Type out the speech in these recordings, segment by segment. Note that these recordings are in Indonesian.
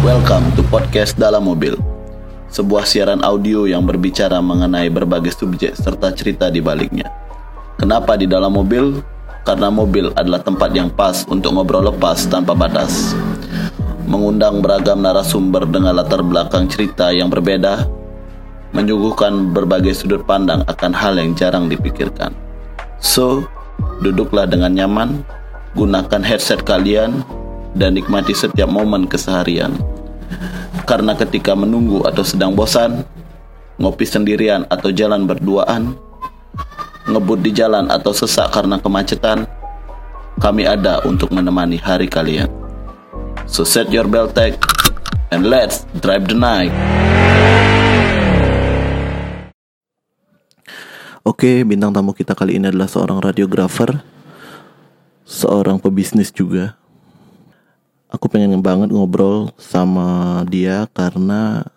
Welcome to podcast dalam mobil. Sebuah siaran audio yang berbicara mengenai berbagai subjek serta cerita di baliknya. Kenapa di dalam mobil? Karena mobil adalah tempat yang pas untuk ngobrol lepas tanpa batas. Mengundang beragam narasumber dengan latar belakang cerita yang berbeda, menyuguhkan berbagai sudut pandang akan hal yang jarang dipikirkan. So, duduklah dengan nyaman, gunakan headset kalian, dan nikmati setiap momen keseharian. Karena ketika menunggu atau sedang bosan, ngopi sendirian atau jalan berduaan, ngebut di jalan atau sesak karena kemacetan, kami ada untuk menemani hari kalian. So set your belt tag and let's drive the night. Oke, bintang tamu kita kali ini adalah seorang radiografer, seorang pebisnis juga. Aku pengen banget ngobrol sama dia karena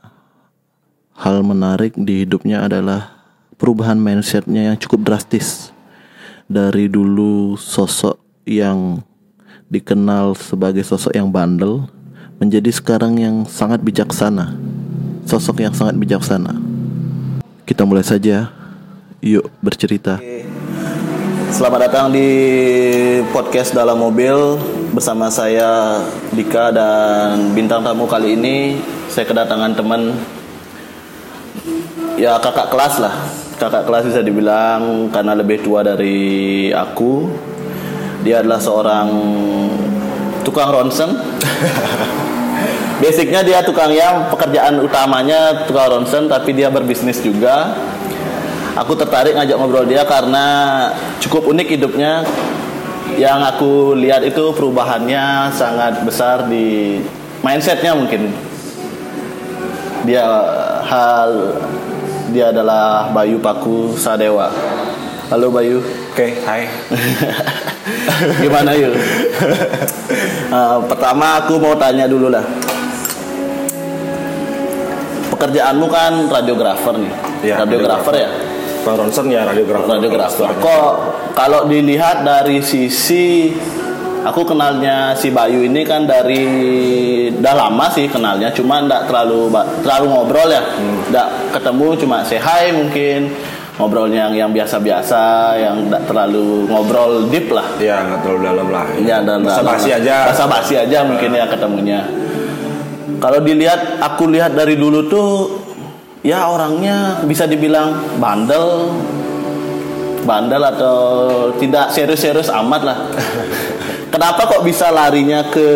hal menarik di hidupnya adalah perubahan mindsetnya yang cukup drastis. Dari dulu sosok yang dikenal sebagai sosok yang bandel menjadi sekarang yang sangat bijaksana. Sosok yang sangat bijaksana. Kita mulai saja yuk bercerita. Selamat datang di podcast dalam mobil. Bersama saya Dika dan bintang tamu kali ini saya kedatangan teman. Ya kakak kelas lah. Kakak kelas bisa dibilang karena lebih tua dari aku. Dia adalah seorang tukang ronsen basicnya dia tukang yang pekerjaan utamanya tukang ronsen tapi dia berbisnis juga aku tertarik ngajak ngobrol dia karena cukup unik hidupnya. Yang aku lihat itu perubahannya sangat besar di mindsetnya mungkin. Dia hal dia adalah Bayu Paku Sadewa. Halo Bayu. Oke, hai. gimana yuk uh, pertama aku mau tanya dulu lah. Pekerjaanmu kan radiografer nih. Iya, radiografer ya Bang Ronson ya radiografer. radiografer. Kok kalau dilihat dari sisi aku kenalnya si Bayu ini kan dari udah lama sih kenalnya, cuma ndak terlalu terlalu ngobrol ya, ndak ketemu cuma say hi mungkin ngobrolnya yang yang biasa-biasa, yang ndak terlalu ngobrol deep lah. Iya, nggak terlalu dalam lah. Ya dan Basa basi aja. Basa basi aja mungkin ya ketemunya. Kalau dilihat aku lihat dari dulu tuh ya orangnya bisa dibilang bandel bandel atau tidak serius-serius amat lah. Kenapa kok bisa larinya ke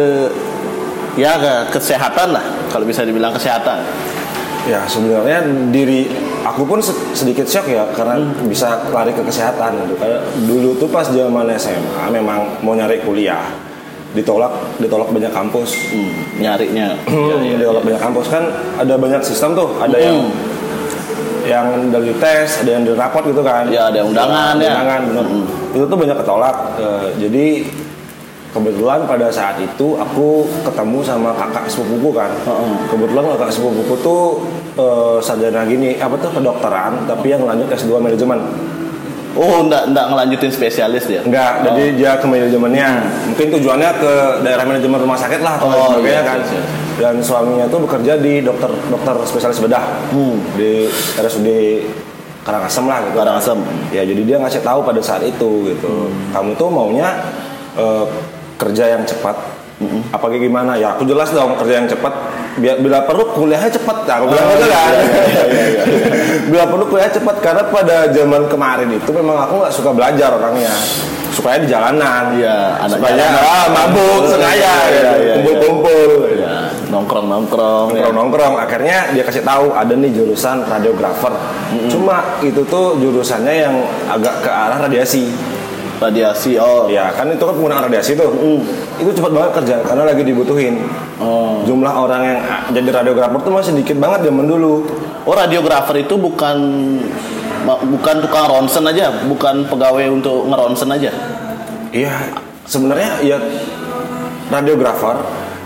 ya ke kesehatan lah kalau bisa dibilang kesehatan. Ya sebenarnya diri aku pun se- sedikit shock ya karena bisa lari ke kesehatan gitu. Kayak dulu tuh pas zaman SMA memang mau nyari kuliah ditolak ditolak banyak kampus. Hmm, nyarinya. ditolak banyak kampus kan ada banyak sistem tuh. Ada yang yang dari tes, ada yang dari rapot gitu kan. Ya, ada undangan, ya. Undangan, bener. Itu tuh banyak ketolak. Eh, jadi kebetulan pada saat itu aku ketemu sama kakak sepupuku kan. Heeh. Kebetulan kakak sepupuku tuh eh, sarjana gini, apa tuh kedokteran, tapi yang lanjut S2 manajemen. Oh, enggak enggak ngelanjutin spesialis dia. Enggak, Oh. jadi dia ke manajemennya. Mungkin tujuannya ke daerah manajemen rumah sakit lah atau Oh, sebagainya iya, kan. iya, iya. Dan suaminya tuh bekerja di dokter dokter spesialis bedah Hmm. di RSUD Karangasem lah gitu. Karangasem. Ya, jadi dia ngasih tahu pada saat itu gitu. Hmm. Kamu tuh maunya eh, kerja yang cepat. Hmm. Apa kayak gimana? Ya aku jelas dong kerja yang cepat. Biar bila perlu kuliahnya cepat. Nah, aku bilang Oh, iya, kan. iya, iya, iya, iya. bila perlu kuliah cepat karena pada zaman kemarin itu memang aku nggak suka belajar orangnya. Sukanya di jalanan. Iya, anak Sukanya ah, mabuk, Iya, sengaja, iya, gitu. iya, iya. kumpul-kumpul. Ya, nongkrong-nongkrong. ya. Nongkrong-nongkrong, akhirnya dia kasih tahu ada nih jurusan radiografer. Cuma itu tuh jurusannya yang agak ke arah radiasi. Radiasi. Oh. Ya kan itu kan penggunaan radiasi tuh. Itu cepat banget kerja karena lagi dibutuhin. Oh. Jumlah orang yang jadi radiografer tuh masih dikit banget zaman dulu. Oh, radiografer itu bukan bukan tukang ronsen aja, bukan pegawai untuk ngeronsen aja. Iya, sebenarnya ya radiografer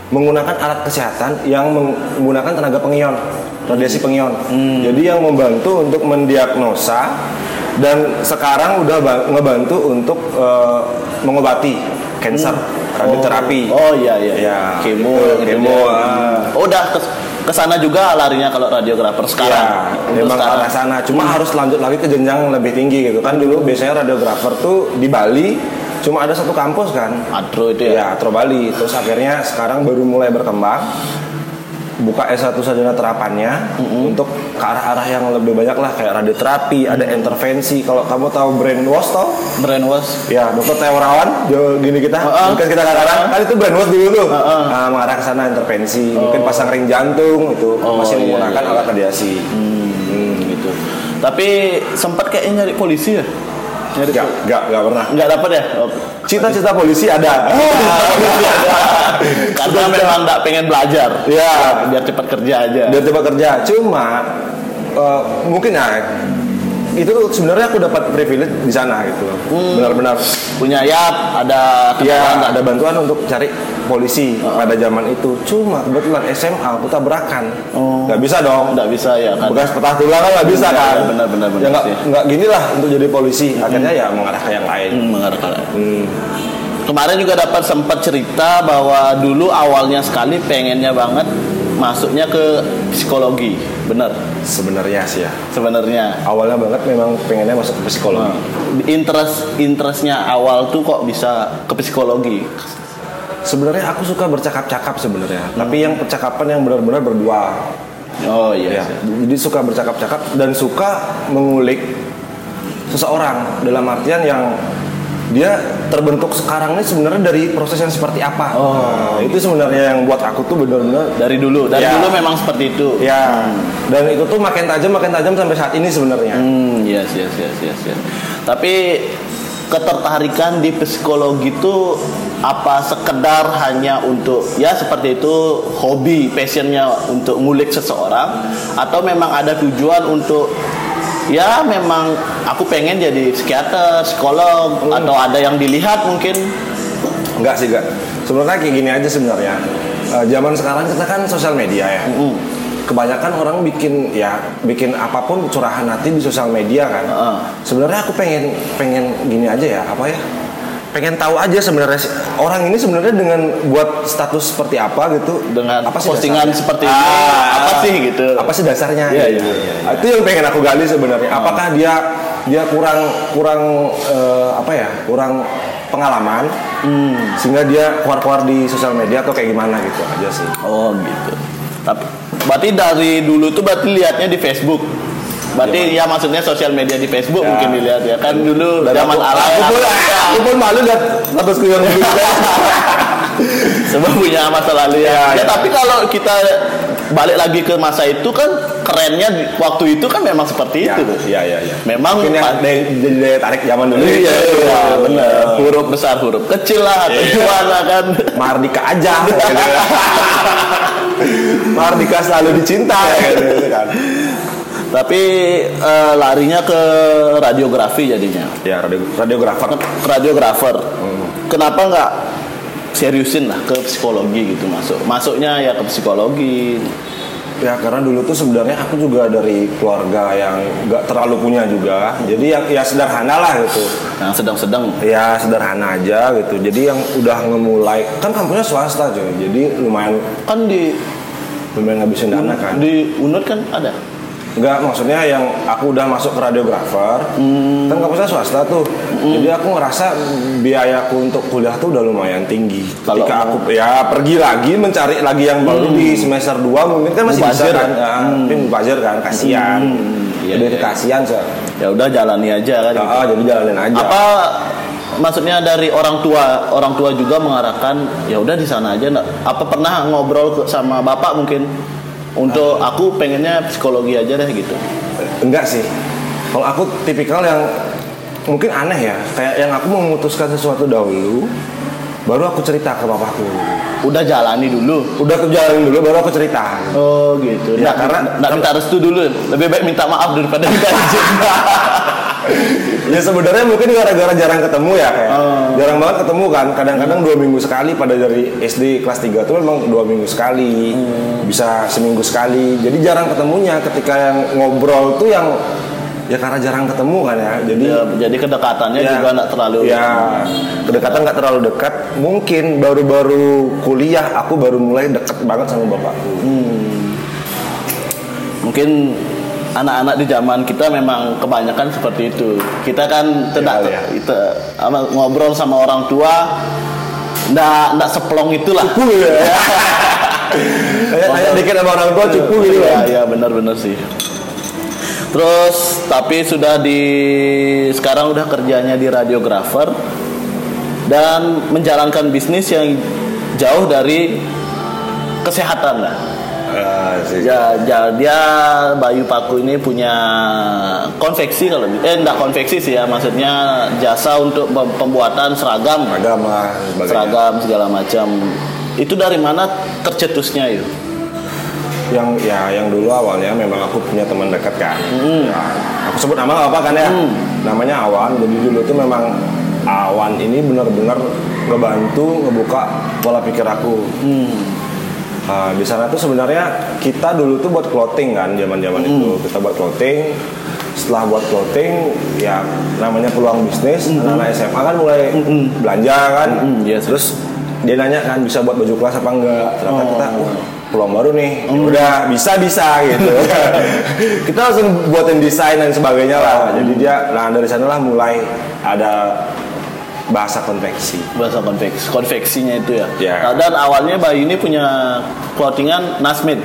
menggunakan alat kesehatan yang menggunakan tenaga pengion, radiasi pengion. Jadi yang membantu untuk mendiagnosa dan sekarang udah ba- ngebantu untuk eh, mengobati cancer radioterapi Oh iya iya. Ya, kemo, gitu, gitu kemo, ya. ah. Oh, udah ke ke sana juga larinya kalau radiografer sekarang. Ya, memang ke arah sana. Cuma harus lanjut lagi ke jenjang lebih tinggi gitu kan. Dulu biasanya radiografer tuh di Bali cuma ada satu kampus kan. Atro itu ya. Ya, Atro Bali. Terus akhirnya sekarang baru mulai berkembang. Buka S1 sarjana terapannya untuk ke arah-arah yang lebih banyak lah kayak radioterapi, ada intervensi. Kalau kamu tahu brainwash tau? Brainwash. Ya, dokter Teo Rawan, jo- gini kita, Heeh. mungkin kita katakan, kan itu brainwash dulu tuh, Heeh. Nah, mengarah ke sana intervensi, mungkin pasang ring jantung itu Oh, masih iya, menggunakan iya. alat radiasi. Hmm, gitu. Tapi sempat kayaknya nyari polisi ya? Nyari Enggak, enggak, enggak pernah. Enggak dapat ya? Oh. Cita-cita polisi ada. Karena memang enggak pengen belajar. Ya. Biar cepat kerja aja. Dia coba kerja, cuma eh, mungkin ya itu sebenarnya aku dapat privilege di sana gitu. Hmm. Benar-benar Punya yap, ada Ya, ada bantuan untuk cari polisi pada zaman itu. Cuma kebetulan SMA aku tabrakan. Oh. Nggak bisa dong. Enggak bisa ya kan? Bekas petah tulang kan nggak bisa kan? iya, benar, benar, benar Ya nggak nggak gini lah untuk jadi polisi. Akhirnya ya mengarah ke yang lain. Hmm, mengerti. Hmm. Kemarin juga dapat sempat cerita bahwa dulu awalnya sekali pengennya banget masuknya ke psikologi, benar Sebenarnya sih ya. sebenarnya. Awalnya banget memang pengennya masuk ke psikologi. Interest interestnya awal tuh kok bisa ke psikologi. Sebenarnya aku suka bercakap-cakap sebenarnya. Tapi yang percakapan yang benar-benar berdua. Oh iya. Ya. Jadi suka bercakap-cakap dan suka mengulik seseorang dalam artian yang dia terbentuk sekarang ini sebenarnya dari proses yang seperti apa. Oh. Nah, itu sebenarnya yang buat aku tuh benar-benar Dari dulu, dari Ya. dulu memang seperti itu. ya. Dan itu tuh makin tajam makin tajam sampai saat ini sebenarnya. Hmm, yes, yes, yes, yes, yes. Tapi ketertarikan di psikologi itu apa sekedar hanya untuk ya seperti itu hobi passionnya untuk ngulik seseorang atau memang ada tujuan untuk ya memang aku pengen jadi psikiater, psikolog atau ada yang dilihat mungkin Enggak sih, enggak. Sebenarnya kayak gini aja sebenarnya. Eh, zaman sekarang kita kan sosial media ya. Mm. Kebanyakan orang bikin ya bikin apa pun curahan hati di sosial media kan. Heeh. Sebenarnya aku pengen pengen gini aja ya, apa ya? Pengen tahu aja sebenarnya orang ini sebenarnya dengan buat status seperti apa gitu dengan apa sih postingan dasarnya? seperti ini Ah, apa sih gitu. apa sih dasarnya Iya, gitu. iya, iya, Itu yang pengen aku gali sebenarnya. Apakah dia dia kurang kurang eh, apa ya? Kurang pengalaman Hmm. sehingga dia keluar-keluar di sosial media atau kayak gimana gitu aja sih. Oh gitu. Tapi berarti dari dulu tuh berarti lihatnya di Facebook. Berarti ya, maksudnya sosial media di Facebook Ya. mungkin dilihat ya kan dulu Dan zaman aku, alay aku pun, aku pun malu lihat statusku yang dulu. Semua punya masa lalu ya. Ya, Ya, ya. tapi kalau kita balik lagi ke masa itu kan kerennya waktu itu kan memang seperti ya, itu tuh. ya, ya, ya. Memang Mungkin yang daya, tarik zaman dulu. Iya, iya, benar. Iya. Huruf besar, huruf kecil lah atau Iya. gimana kan. Mardika aja. Mardika selalu dicinta gitu kan. Tapi eh, larinya ke radiografi jadinya. Ya, radio, radiografer. Radiografer. Kenapa nggak seriusin lah ke psikologi gitu masuk? Masuknya ya ke psikologi. Ya karena dulu tuh sebenarnya aku juga dari keluarga yang nggak terlalu punya juga. Jadi yang ya sederhana lah gitu. Yang sedang-sedang. Ya sederhana aja gitu. Jadi yang udah ngemulai kan kampusnya swasta cuy. Jadi lumayan Kan di lumayan ngabisin dana kan. di Unut kan ada. Enggak, maksudnya yang aku udah masuk ke radiografer, Hmm. kan kampusnya swasta tuh. Jadi aku ngerasa biayaku untuk kuliah tuh udah lumayan tinggi. Kalau Ketika aku ya pergi lagi mencari lagi yang baru di semester 2 mungkin kan masih bisa Mubazir. kan. Ya, Tapi mubazir kan, kasihan. Iya, Udah iya. kasihan sih. Ya udah jalani aja kan. gitu. Ah, jadi jalanin aja. Apa maksudnya dari orang tua orang tua juga mengarahkan ya udah di sana aja apa pernah ngobrol ke- sama bapak mungkin untuk aku pengennya psikologi aja deh gitu Enggak sih. Kalau aku tipikal yang mungkin aneh ya, kayak yang aku memutuskan sesuatu dahulu, baru aku cerita ke papaku. udah jalani dulu Udah aku jalanin dulu, baru aku cerita. oh gitu Ya, Nggak- karena- nggak minta restu dulu lebih baik minta maaf daripada minta izin ya sebenarnya mungkin gara-gara jarang ketemu ya kayak Oh. jarang banget ketemu kan. Kadang-kadang dua minggu sekali pada dari SD kelas 3 tuh memang dua minggu sekali bisa seminggu sekali. Jadi jarang ketemunya ketika yang ngobrol tuh yang ya karena jarang ketemu kan ya. Jadi Ya, jadi kedekatannya Ya. juga nggak terlalu ya kedekatan nggak terlalu dekat. Mungkin baru-baru kuliah aku baru mulai deket banget sama bapakku. Mungkin anak-anak di zaman kita memang kebanyakan seperti itu. Kita kan tidak Ya, ya. apa, ngobrol sama orang tua ndak ndak seplong itulah. Kayak kayak dikit sama orang tua cupu gitu ya, kan ya benar-benar sih. Terus tapi sudah di sekarang udah kerjanya di radiografer dan menjalankan bisnis yang jauh dari kesehatan lah. Ah, sih. Ya, ya, dia Bayu Paku ini punya konveksi kalau eh enggak konveksi sih ya maksudnya jasa untuk pem- pembuatan seragam. Seragam lah seragam segala macam. Itu dari mana tercetusnya itu? Yang ya yang dulu awalnya memang aku punya teman dekat kan. Ya, aku sebut nama apa kan ya? Namanya Awan. Jadi dulu tuh memang Awan ini benar-benar ngebantu ngebuka pola pikir aku Nah, di sana tuh sebenarnya kita dulu tuh buat clothing kan zaman-zaman itu. Kita buat clothing. Setelah buat clothing ya namanya peluang bisnis. Anak-anak SMA kan mulai belanja kan. Mm-mm, yes. terus dia nanya kan bisa buat baju kelas apa enggak? Ternyata kita "Wah, peluang baru nih. Ya udah bisa bisa gitu. Kita langsung buatin desain dan sebagainya lah. Jadi dia nah dari sanalah mulai ada bahasa konveksi bahasa konveksi konveksinya itu ya Ya. Nah, dan awalnya Bayu ini punya clothingan Nasmith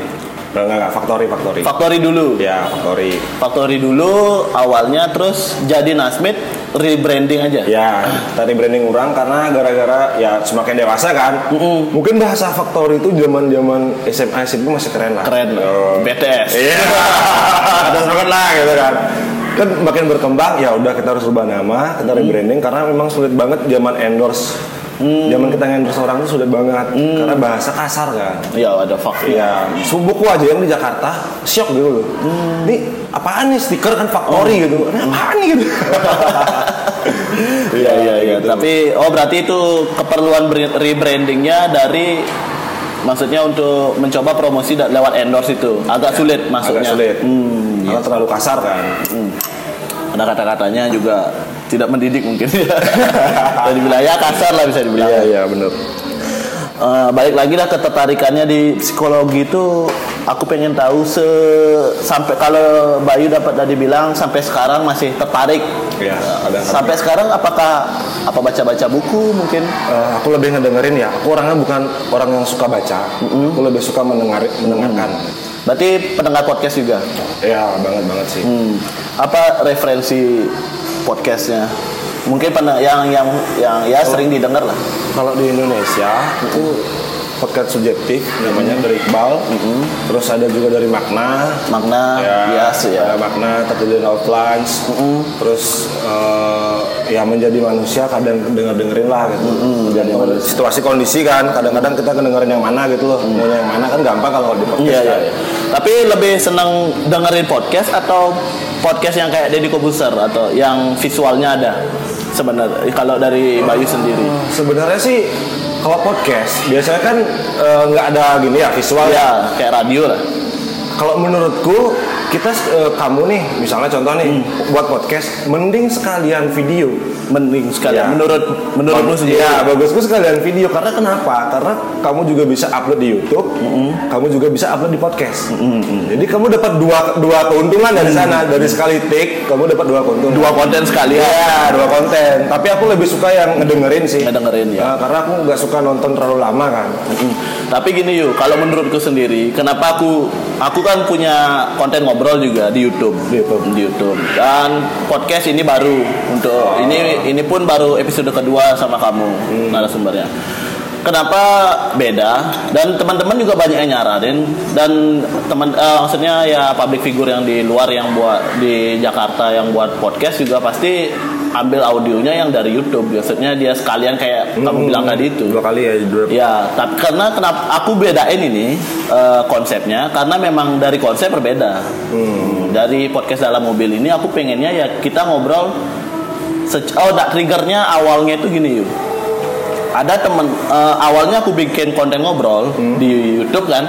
enggak enggak, factory factory factory dulu ya factory factory dulu awalnya terus jadi Nasmith rebranding aja Ya, tadi branding orang karena gara-gara ya semakin dewasa kan. Mungkin bahasa faktor itu zaman-zaman SMA SMP masih keren lah. keren Oh. BTS Iya. Ada banget lah gitu kan. Kan makin berkembang ya udah kita harus rubah nama, kita rebranding karena memang sulit banget zaman endorse. Zaman kita endorse orang itu sulit banget karena bahasa kasar kan. ya ada faktor Iya, subuhku aja yang di Jakarta shock gitu loh. Ini apaan nih stiker kan factory gitu. Ini apaan nih gitu. Iya iya iya. gitu. Tapi oh berarti itu keperluan rebrandingnya dari maksudnya untuk mencoba promosi lewat endorse itu agak sulit maksudnya. Agak sulit. Hmm, Karena terlalu kasar kan. ada kata-katanya juga tidak mendidik mungkin. Bisa dibilang ya kasar lah bisa dibilang. iya bener. Eh, balik lagi lah ketertarikannya di psikologi itu aku pengen tahu se sampai kalau Bayu dapat tadi bilang sampai sekarang masih tertarik. Iya, kadang-kadang. Sampai sekarang apakah apa baca-baca buku mungkin? Eh, aku lebih ngedengerin ya. Aku orangnya bukan orang yang suka baca. Aku lebih suka mendengar mendengarkan. Berarti pendengar podcast juga. Ya banget banget sih. Hmm. Apa referensi podcastnya? Mungkin pernah yang yang yang ya sering didengar lah. Kalau di Indonesia itu podcast subjektif namanya dari Iqbal. Terus ada juga dari Makna. Makna ya, yes, ya. Ada Makna Tertulis of Lunch. Terus eh, ya menjadi manusia kadang denger dengerin lah gitu. Menjadi manusia. Situasi kondisi kan kadang-kadang kita dengerin yang mana gitu loh. Mau yang mana kan gampang kalau di podcast. Iya, kan. iya. Tapi lebih senang dengerin podcast atau podcast yang kayak Deddy Kobuser atau yang visualnya ada sebenarnya kalau dari Bayu sendiri. Sebenarnya sih kalau podcast biasanya kan eh, nggak ada gini ya visual ya. Ya, kayak radio lah. Kalau menurutku kita eh, kamu nih misalnya contoh nih buat podcast mending sekalian video. Mending sekali. Ya. Menurut menurutmu sendiri. Iya, bagusku sekalian video karena kenapa? Karena kamu juga bisa upload di YouTube, kamu juga bisa upload di podcast. Jadi kamu dapat dua dua keuntungan dari sana. Dari sekali take, kamu dapat dua keuntungan. Dua konten sekali ya. Dua konten. Tapi aku lebih suka yang ngedengerin sih. Ngedengerin, ya. Eh, karena aku nggak suka nonton terlalu lama kan. Mm. Tapi gini yuk, kalau menurutku sendiri, kenapa aku aku kan punya konten ngobrol juga di YouTube, Di YouTube. di YouTube. Dan podcast ini baru untuk ini ini pun baru episode kedua sama kamu narasumbernya. Kenapa beda? Dan teman-teman juga banyak yang nyaranin dan teman eh, maksudnya ya public figure yang di luar yang buat di Jakarta yang buat podcast juga pasti ambil audionya yang dari YouTube. Biasanya dia sekalian kayak kamu bilang tadi itu. Dua kali ya, dua Ya, tapi karena kenapa aku bedain ini eh, konsepnya karena memang dari konsep berbeda. Hmm. Dari podcast dalam mobil ini aku pengennya ya kita ngobrol oh, dak triggernya awalnya itu gini yuk. Ada temen eh, awalnya aku bikin konten ngobrol Hmm. di YouTube kan.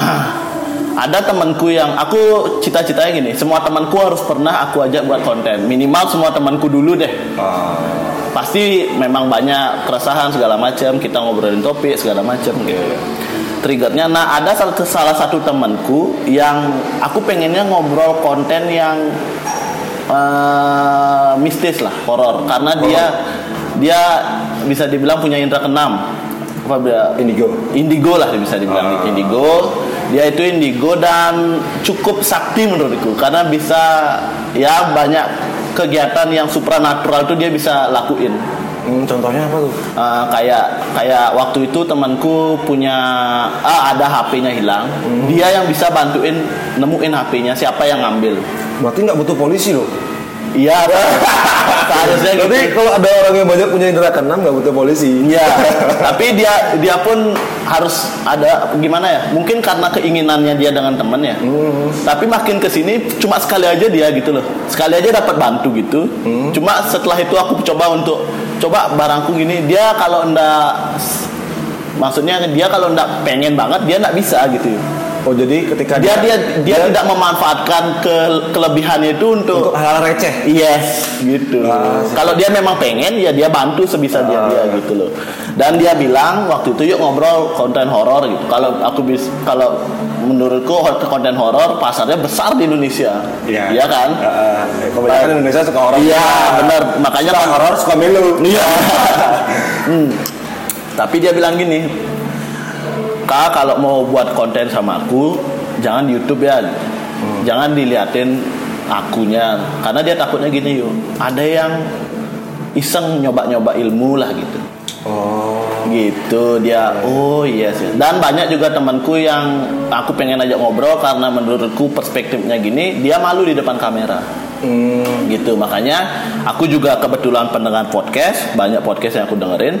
ada temanku yang aku cita-citanya gini semua temanku harus pernah aku ajak buat konten minimal semua temanku dulu deh Ah, pasti memang banyak keresahan segala macam kita ngobrolin topik segala macam gitu triggernya nah ada salah satu temanku yang aku pengennya ngobrol konten yang eh, mistis lah horor. Karena dia dia bisa dibilang punya indera keenam. Apa dia? Indigo. indigo lah bisa dibilang. Ah. indigo. Dia itu indigo dan cukup sakti menurutku. Karena bisa ya banyak kegiatan yang supranatural itu dia bisa lakuin. Hmm, contohnya apa tuh? Uh, kayak kayak waktu itu temanku punya ah, ada HP-nya hilang. Dia yang bisa bantuin nemuin HP-nya siapa yang ngambil Berarti nggak butuh polisi loh. iya seharusnya gitu Berarti kalau ada orang yang banyak punya indera keenam nggak butuh polisi. Iya, tapi dia dia pun harus ada gimana ya? Mungkin karena keinginannya dia dengan temen ya. Tapi makin ke sini cuma sekali aja dia gitu loh. Sekali aja dapat bantu gitu. Cuma setelah itu aku coba untuk coba barangku gini, dia kalau ndak maksudnya dia kalau ndak pengen banget dia ndak bisa gitu. Oh jadi ketika Dia dia dia tidak memanfaatkan ke kelebihannya itu untuk untuk hal-hal receh. Yes, gitu. Ah. Kalau dia memang pengen ya dia bantu sebisa dia dia Ah. gitu loh. Dan dia bilang waktu itu yuk ngobrol konten horor gitu. Kalau aku bis kalau menurutku konten horor pasarnya besar di Indonesia. Iya kan? Uh, kebanyakan Indonesia suka horor. Iya, benar. Makanya Suka horor, suka milu. Iya. Hmm. Tapi dia bilang gini, Kak kalau mau buat konten sama aku, jangan di YouTube ya. Jangan diliatin akunya, karena dia takutnya gini yuk. Ada yang iseng nyoba-nyoba ilmu lah gitu. Oh. Gitu dia. Oh iya sih. Dan banyak juga temanku yang aku pengen ajak ngobrol karena menurutku perspektifnya gini, dia malu di depan kamera Hmm. gitu makanya aku juga kebetulan pendengar podcast banyak podcast yang aku dengerin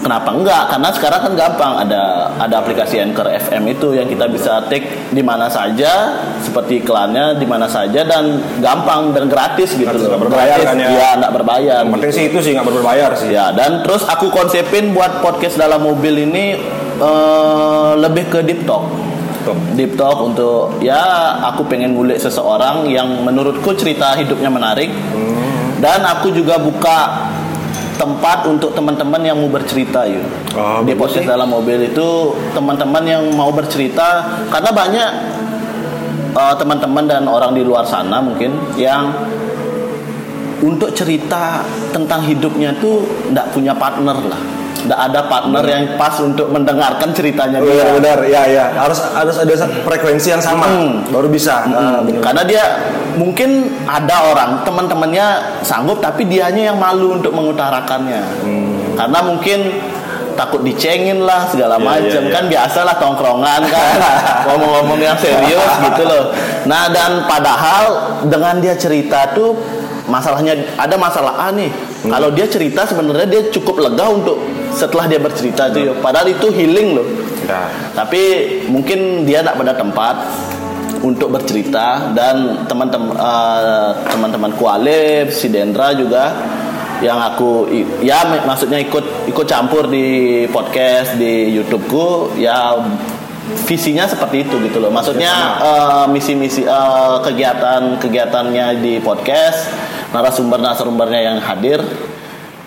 kenapa enggak karena sekarang kan gampang ada ada aplikasi Anchor FM itu yang kita bisa take di mana saja seperti iklannya di mana saja dan gampang dan gratis gitu Gratis, loh nggak berbayar Gratis, kan ya? iya, nggak berbayar Yang penting sih itu sih nggak berbayar sih. Ya, dan terus aku konsepin buat podcast dalam mobil ini eh, lebih ke deep talk. Deep talk untuk ya aku pengen ngulik seseorang yang menurutku cerita hidupnya menarik. Dan aku juga buka tempat untuk teman-teman yang mau bercerita yuk. Oh, Di podcast sih. dalam mobil itu teman-teman yang mau bercerita karena banyak eh, teman-teman dan orang di luar sana mungkin yang untuk cerita tentang hidupnya tuh tidak punya partner lah tidak ada partner yang pas untuk mendengarkan ceritanya Oh, dia iya benar, ya ya harus harus ada frekuensi yang sama Hmm. baru bisa. Ah, benar. karena dia mungkin ada orang teman-temannya sanggup tapi dianya yang malu untuk mengutarakannya Hmm. karena mungkin takut dicengin lah segala Iya, macam iya, iya. kan biasalah tongkrongan kan ngomong-ngomong yang serius gitu loh nah dan padahal dengan dia cerita tuh masalahnya ada masalah A nih Hmm. kalau dia cerita sebenarnya dia cukup lega untuk setelah dia bercerita tuh yuk. padahal itu healing loh Ya. tapi mungkin dia tidak pada tempat untuk bercerita dan teman-teman eh, teman-temanku Alif, si Dendra juga yang aku ya mak- maksudnya ikut ikut campur di podcast di YouTubeku ya visinya seperti itu gitu loh. Maksudnya eh, misi-misi eh, kegiatan kegiatannya di podcast narasumber narasumbernya yang hadir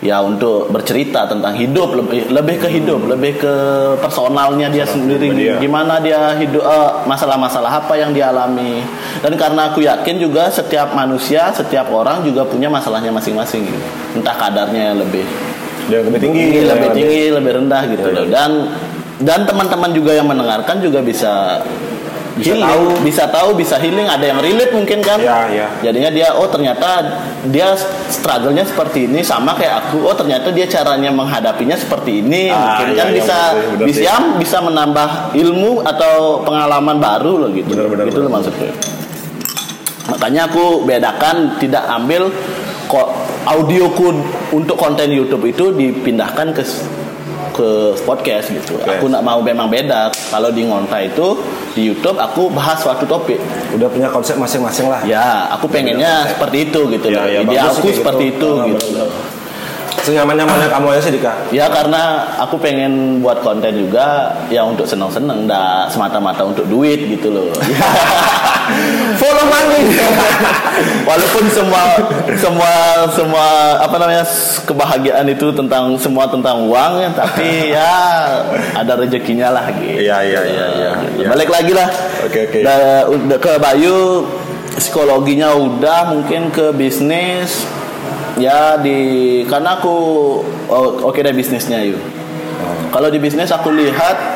ya untuk bercerita tentang hidup lebih lebih ke hidup lebih ke personalnya dia sendiri. dia. gimana dia hidup eh, masalah-masalah apa yang dialami dan karena aku yakin juga setiap manusia setiap orang juga punya masalahnya masing-masing. Gitu. entah kadarnya yang lebih Dia lebih tinggi, tinggi, lebih tinggi lebih rendah gitu loh. Dan dan teman-teman juga yang mendengarkan juga bisa Bisa healing, tahu. bisa tahu bisa healing. Ada yang relate mungkin kan? Ya, ya. jadinya dia oh ternyata dia struggle-nya seperti ini sama kayak aku. Oh ternyata dia caranya menghadapinya seperti ini. Ah, mungkin iya, kan iya, bisa betul, bisa bisa menambah ilmu atau pengalaman baru loh gitu. Benar, benar, itu benar. maksudnya makanya aku bedakan tidak ambil kok audioku untuk konten YouTube itu dipindahkan ke ke podcast gitu. Oke. Aku nak mau memang beda. Kalau di ngonta itu di YouTube aku bahas suatu topik. udah punya konsep masing-masing lah. Ya, aku pengennya seperti itu gitu Ya, loh. ya, Ide sih aku seperti gitu. itu gitu benar. loh. senyaman-nyamannya kamu aja sih Dika. Ya karena aku pengen buat konten juga ya untuk seneng-seneng, nggak semata-mata untuk duit gitu loh. Follow money. Walaupun semua semua semua apa namanya kebahagiaan itu tentang semua tentang uang ya, tapi ya ada rezekinya lah gitu. Iya, iya, iya, iya, iya. Balik lagi lah. Oke, oke. Da- udah ke Bayu psikologinya udah mungkin ke bisnis ya di karena aku oh, oke deh bisnisnya yuk. Kalau di bisnis aku lihat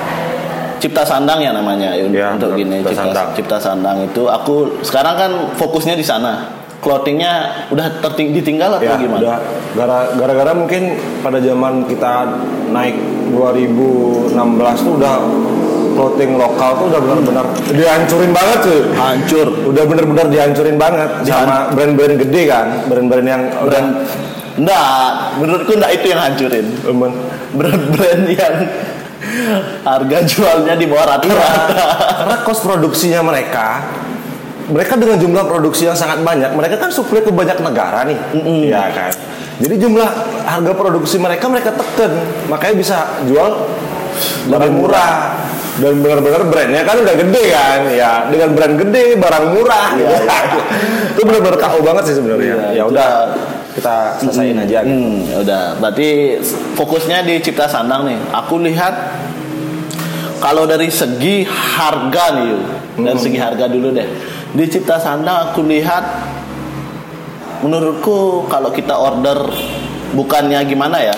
cipta sandang ya namanya ya, Ya, untuk betul, gini Cipta cipta, Sandang. cipta sandang itu aku sekarang kan fokusnya di sana clothingnya udah terting ditinggal atau Ya, gimana? udah gara- gara-gara mungkin pada zaman kita naik 2016 tuh udah clothing lokal tuh udah benar-benar dihancurin banget cuy. Hancur. Udah bener-bener dihancurin banget sama brand-brand gede kan, brand-brand yang Brand enggak, menurutku enggak itu yang hancurin. udah Brand-brand yang harga jualnya di bawah rata-rata. karena cost produksinya mereka mereka dengan jumlah produksi yang sangat banyak mereka kan suplai ke banyak negara nih. Ya kan? Jadi jumlah harga produksi mereka mereka tekan makanya bisa jual lebih murah. Dan benar-benar brandnya kan udah gede kan? Ya dengan brand gede barang murah. Iya, itu benar-benar KO banget sih sebenarnya. Iya, ya itu udah kita selesaiin aja gitu. Hmm, ya udah. Berarti fokusnya di cipta sandang nih. Aku lihat kalau dari segi harga nih, Yu. dari segi harga dulu deh. Di cipta sandang aku lihat menurutku kalau kita order bukannya gimana ya?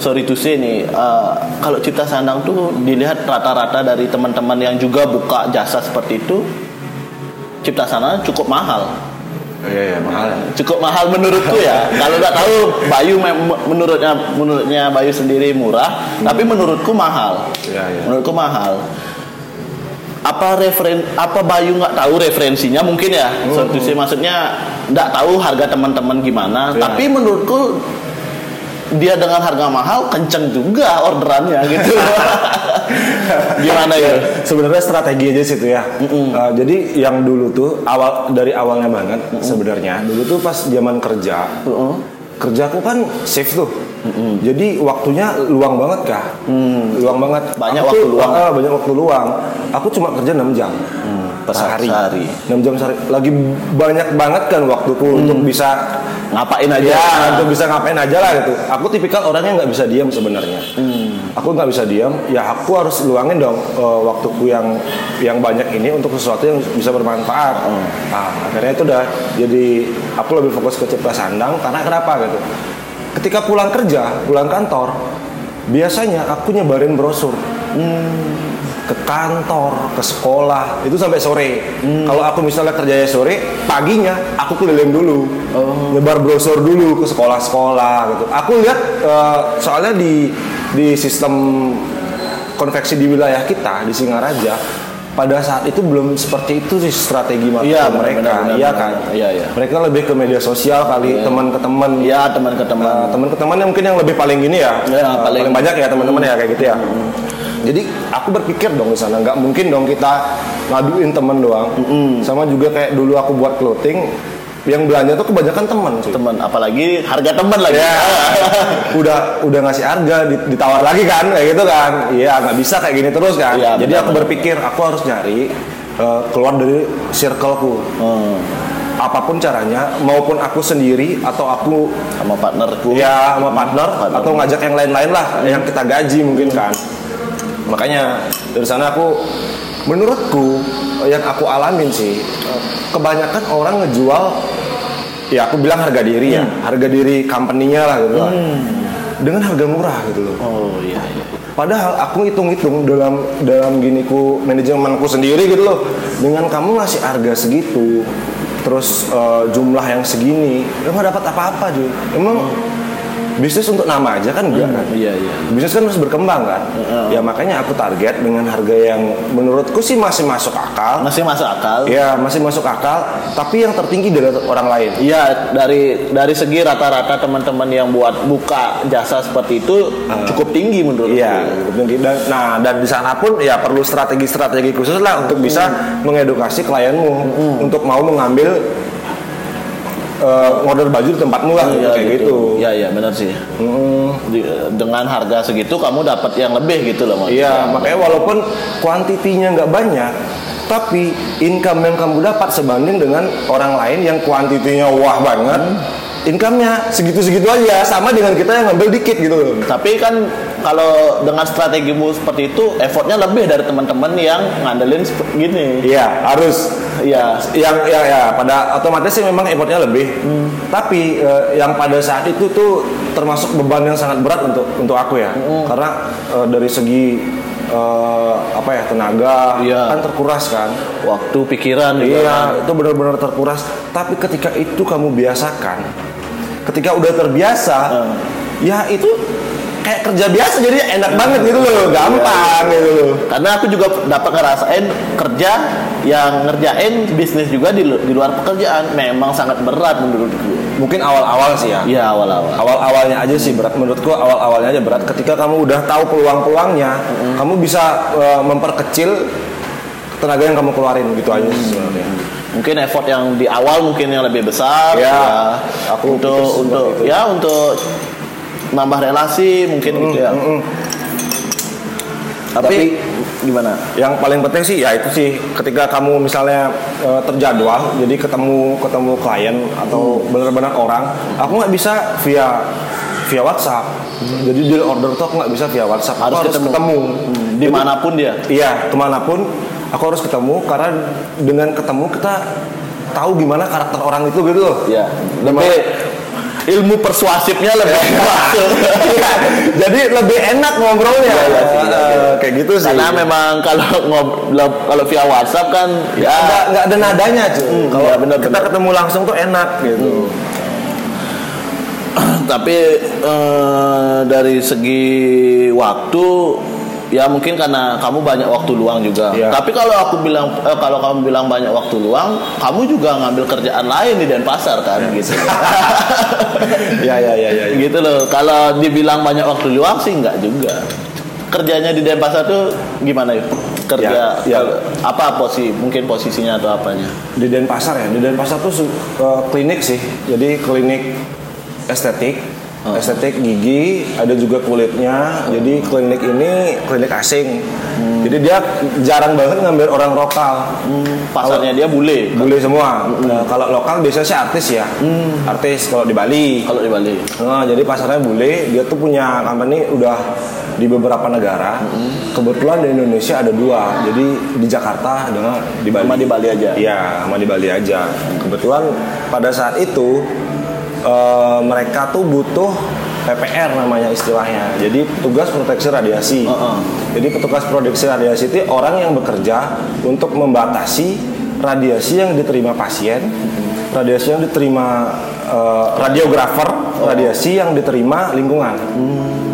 Sorry to say nih, eh, kalau cipta sandang tuh dilihat rata-rata dari teman-teman yang juga buka jasa seperti itu, cipta sandang cukup mahal iya iya mahal cukup mahal menurutku ya. Kalau nggak tahu Bayu me- menurutnya menurutnya Bayu sendiri murah, tapi menurutku mahal. Iya, iya. Menurutku mahal. Apa referen apa Bayu nggak tahu referensinya mungkin ya? So to say, maksudnya nggak tahu harga teman-teman gimana, Iya. tapi menurutku dia dengan harga mahal kenceng juga orderannya gitu. gimana ya? sebenarnya strategi aja sih itu ya. Uh, jadi yang dulu tuh awal dari awalnya banget sebenarnya dulu tuh pas zaman kerja kerjaku kan shift tuh. Jadi waktunya luang banget kah? Luang banget. Banyak Aku waktu tuh, luang. ah, banyak waktu luang. Aku cuma kerja 6 jam. per sehari. sehari. 6 jam sehari. Lagi banyak banget kan waktuku untuk bisa Ngapain aja? Ya, untuk bisa ngapain aja lah gitu. Aku tipikal orang yang nggak bisa diam sebenarnya. Aku nggak bisa diam. Ya aku harus luangin dong eh, waktuku yang yang banyak ini untuk sesuatu yang bisa bermanfaat. Nah, akhirnya itu udah jadi aku lebih fokus ke cipta sandang karena kenapa gitu. Ketika pulang kerja, pulang kantor, biasanya aku nyebarin brosur ke kantor, ke sekolah, itu sampai sore. Kalau aku misalnya kerjanya sore, paginya aku keliling dulu, nyebar brosur dulu ke sekolah-sekolah gitu. Aku lihat eh, soalnya di di sistem konveksi di wilayah kita di Singaraja pada saat itu belum seperti itu sih strategi marketing Iya, benar, mereka, benar, benar, iya benar. kan? Iya, iya. Mereka lebih ke media sosial kali, teman ke teman. Ya teman ke teman. Nah, teman ke teman yang mungkin yang lebih paling gini ya, Ya, uh, paling- paling, banyak ya teman-teman ya kayak gitu ya. Jadi aku berpikir dong di sana nggak mungkin dong kita ngaduin teman doang. Sama juga kayak dulu aku buat clothing, yang belanja tuh kebanyakan teman sih. teman apalagi harga teman lagi Ya, udah udah ngasih harga dit- ditawar lagi kan kayak gitu kan. Iya nggak bisa kayak gini terus kan. Iya, Jadi aku berpikir aku harus nyari uh, keluar dari circleku. Hmm, Apa pun caranya, maupun aku sendiri atau aku sama partnerku ya sama partner Partner. atau ngajak yang lain-lain lah yang kita gaji mungkin kan makanya dari sana aku menurutku yang aku alamin sih kebanyakan orang ngejual ya aku bilang harga diri ya harga diri company-nya lah gitu lah. dengan harga murah gitu loh oh iya, iya. Padahal aku hitung-hitung dalam dalam giniku manajemenku sendiri gitu loh. Dengan kamu ngasih harga segitu, terus eh, jumlah yang segini, emang dapat apa-apa cuy. Emang bisnis untuk nama aja kan enggak kan? iya iya Bisnis kan harus berkembang kan. Ya makanya aku target dengan harga yang menurutku sih masih masuk akal. masih masuk akal Ya masih masuk akal, tapi yang tertinggi dari orang lain. Iya dari dari segi rata-rata teman-teman yang buat buka jasa seperti itu cukup tinggi menurut Iya, dan, nah dan di sana pun ya perlu strategi-strategi khusus lah untuk bisa mengedukasi klienmu untuk mau mengambil eh, ngorder baju di tempatmu lah Iya, kayak gitu. Iya iya benar sih. Mm. Di- dengan harga segitu kamu dapat yang lebih gitu loh maksudnya. Iya, makanya walaupun kuantitinya nggak banyak, tapi income yang kamu dapat sebanding dengan orang lain yang kuantitinya wah banget, income-nya segitu-segitu aja, sama dengan kita yang ngambil dikit gitu loh. Tapi kan kalau dengan strategimu seperti itu, effortnya lebih dari teman-teman yang ngandelin gini. Iya, harus. Iya. Yang ya ya pada otomatis sih memang effortnya lebih. Tapi eh, yang pada saat itu tuh termasuk beban yang sangat berat untuk untuk aku ya. Karena eh, dari segi eh, apa ya tenaga Iya. kan terkuras kan. Waktu pikiran kan. Iya, itu benar-benar terkuras. Tapi ketika itu kamu biasakan, ketika udah terbiasa, Hmm. ya itu kayak kerja biasa jadi enak banget gitu loh, gampang gitu loh. Karena aku juga dapat ngerasain kerja yang ngerjain bisnis juga di, di luar pekerjaan memang sangat berat menurutku. Mungkin awal-awal sih ya. Iya awal-awal. Awal-awalnya aja sih berat menurutku awal-awalnya aja berat ketika kamu udah tahu peluang-peluangnya, kamu bisa uh, memperkecil tenaga yang kamu keluarin gitu aja sih sebenarnya. Mungkin effort yang di awal mungkin yang lebih besar. Ya, ya. Aku untuk sih untuk itu. ya untuk nambah relasi mungkin gitu ya. mm, mm. Tapi, gimana? Yang paling penting sih ya itu sih ketika kamu misalnya eh, terjadwal, jadi ketemu ketemu klien atau benar-benar orang, aku nggak bisa via via WhatsApp. Jadi deal order tuh aku nggak bisa via WhatsApp. Aku Harus harus, ketemu. ketemu. Hmm, Di mana pun dia. Iya, ke mana pun aku harus ketemu karena dengan ketemu kita tahu gimana karakter orang itu gitu loh. Ya. Lebih ilmu persuasifnya lebih masuk. Iya, Jadi lebih enak ngobrolnya. Iya, iya sih, iya sih. Eh, kayak gitu sih. Karena memang kalau ngobrol kalau via WhatsApp kan nggak ya ada nggak ada nadanya cuy. Kalau iya, benar, kita benar. ketemu langsung tuh enak gitu. tapi eh, dari segi waktu ya mungkin karena kamu banyak waktu luang juga. Iya. Tapi kalau aku bilang eh, kalau kamu bilang banyak waktu luang, kamu juga ngambil kerjaan lain di Denpasar kan gitu. Iya iya iya iya. gitu loh. Kalau dibilang banyak waktu luang sih enggak juga. Kerjanya di Denpasar tuh gimana yuk? Kerja Ya, ya. apa posisi mungkin posisinya atau apanya? Di Denpasar ya, di Denpasar tuh eh, klinik sih. Jadi klinik estetik, Oh. estetik gigi, ada juga kulitnya. Jadi klinik ini klinik asing. Hmm. Jadi dia jarang banget ngambil orang lokal. Hmm, pasarnya dia bule. Bule semua. Nah, kalau lokal biasanya sih artis ya. Artis kalau di Bali. Kalau di Bali. Nah, jadi pasarnya bule, dia tuh punya company udah di beberapa negara. Kebetulan di Indonesia ada dua. Jadi di Jakarta dengan di Bali. Sama di Bali aja. Iya, sama di Bali aja. Kebetulan pada saat itu eh, mereka tuh butuh PPR namanya istilahnya. Jadi petugas proteksi radiasi. Heeh. Jadi petugas proteksi radiasi itu orang yang bekerja untuk membatasi radiasi yang diterima pasien, radiasi yang diterima eh, radiografer, radiasi yang diterima lingkungan.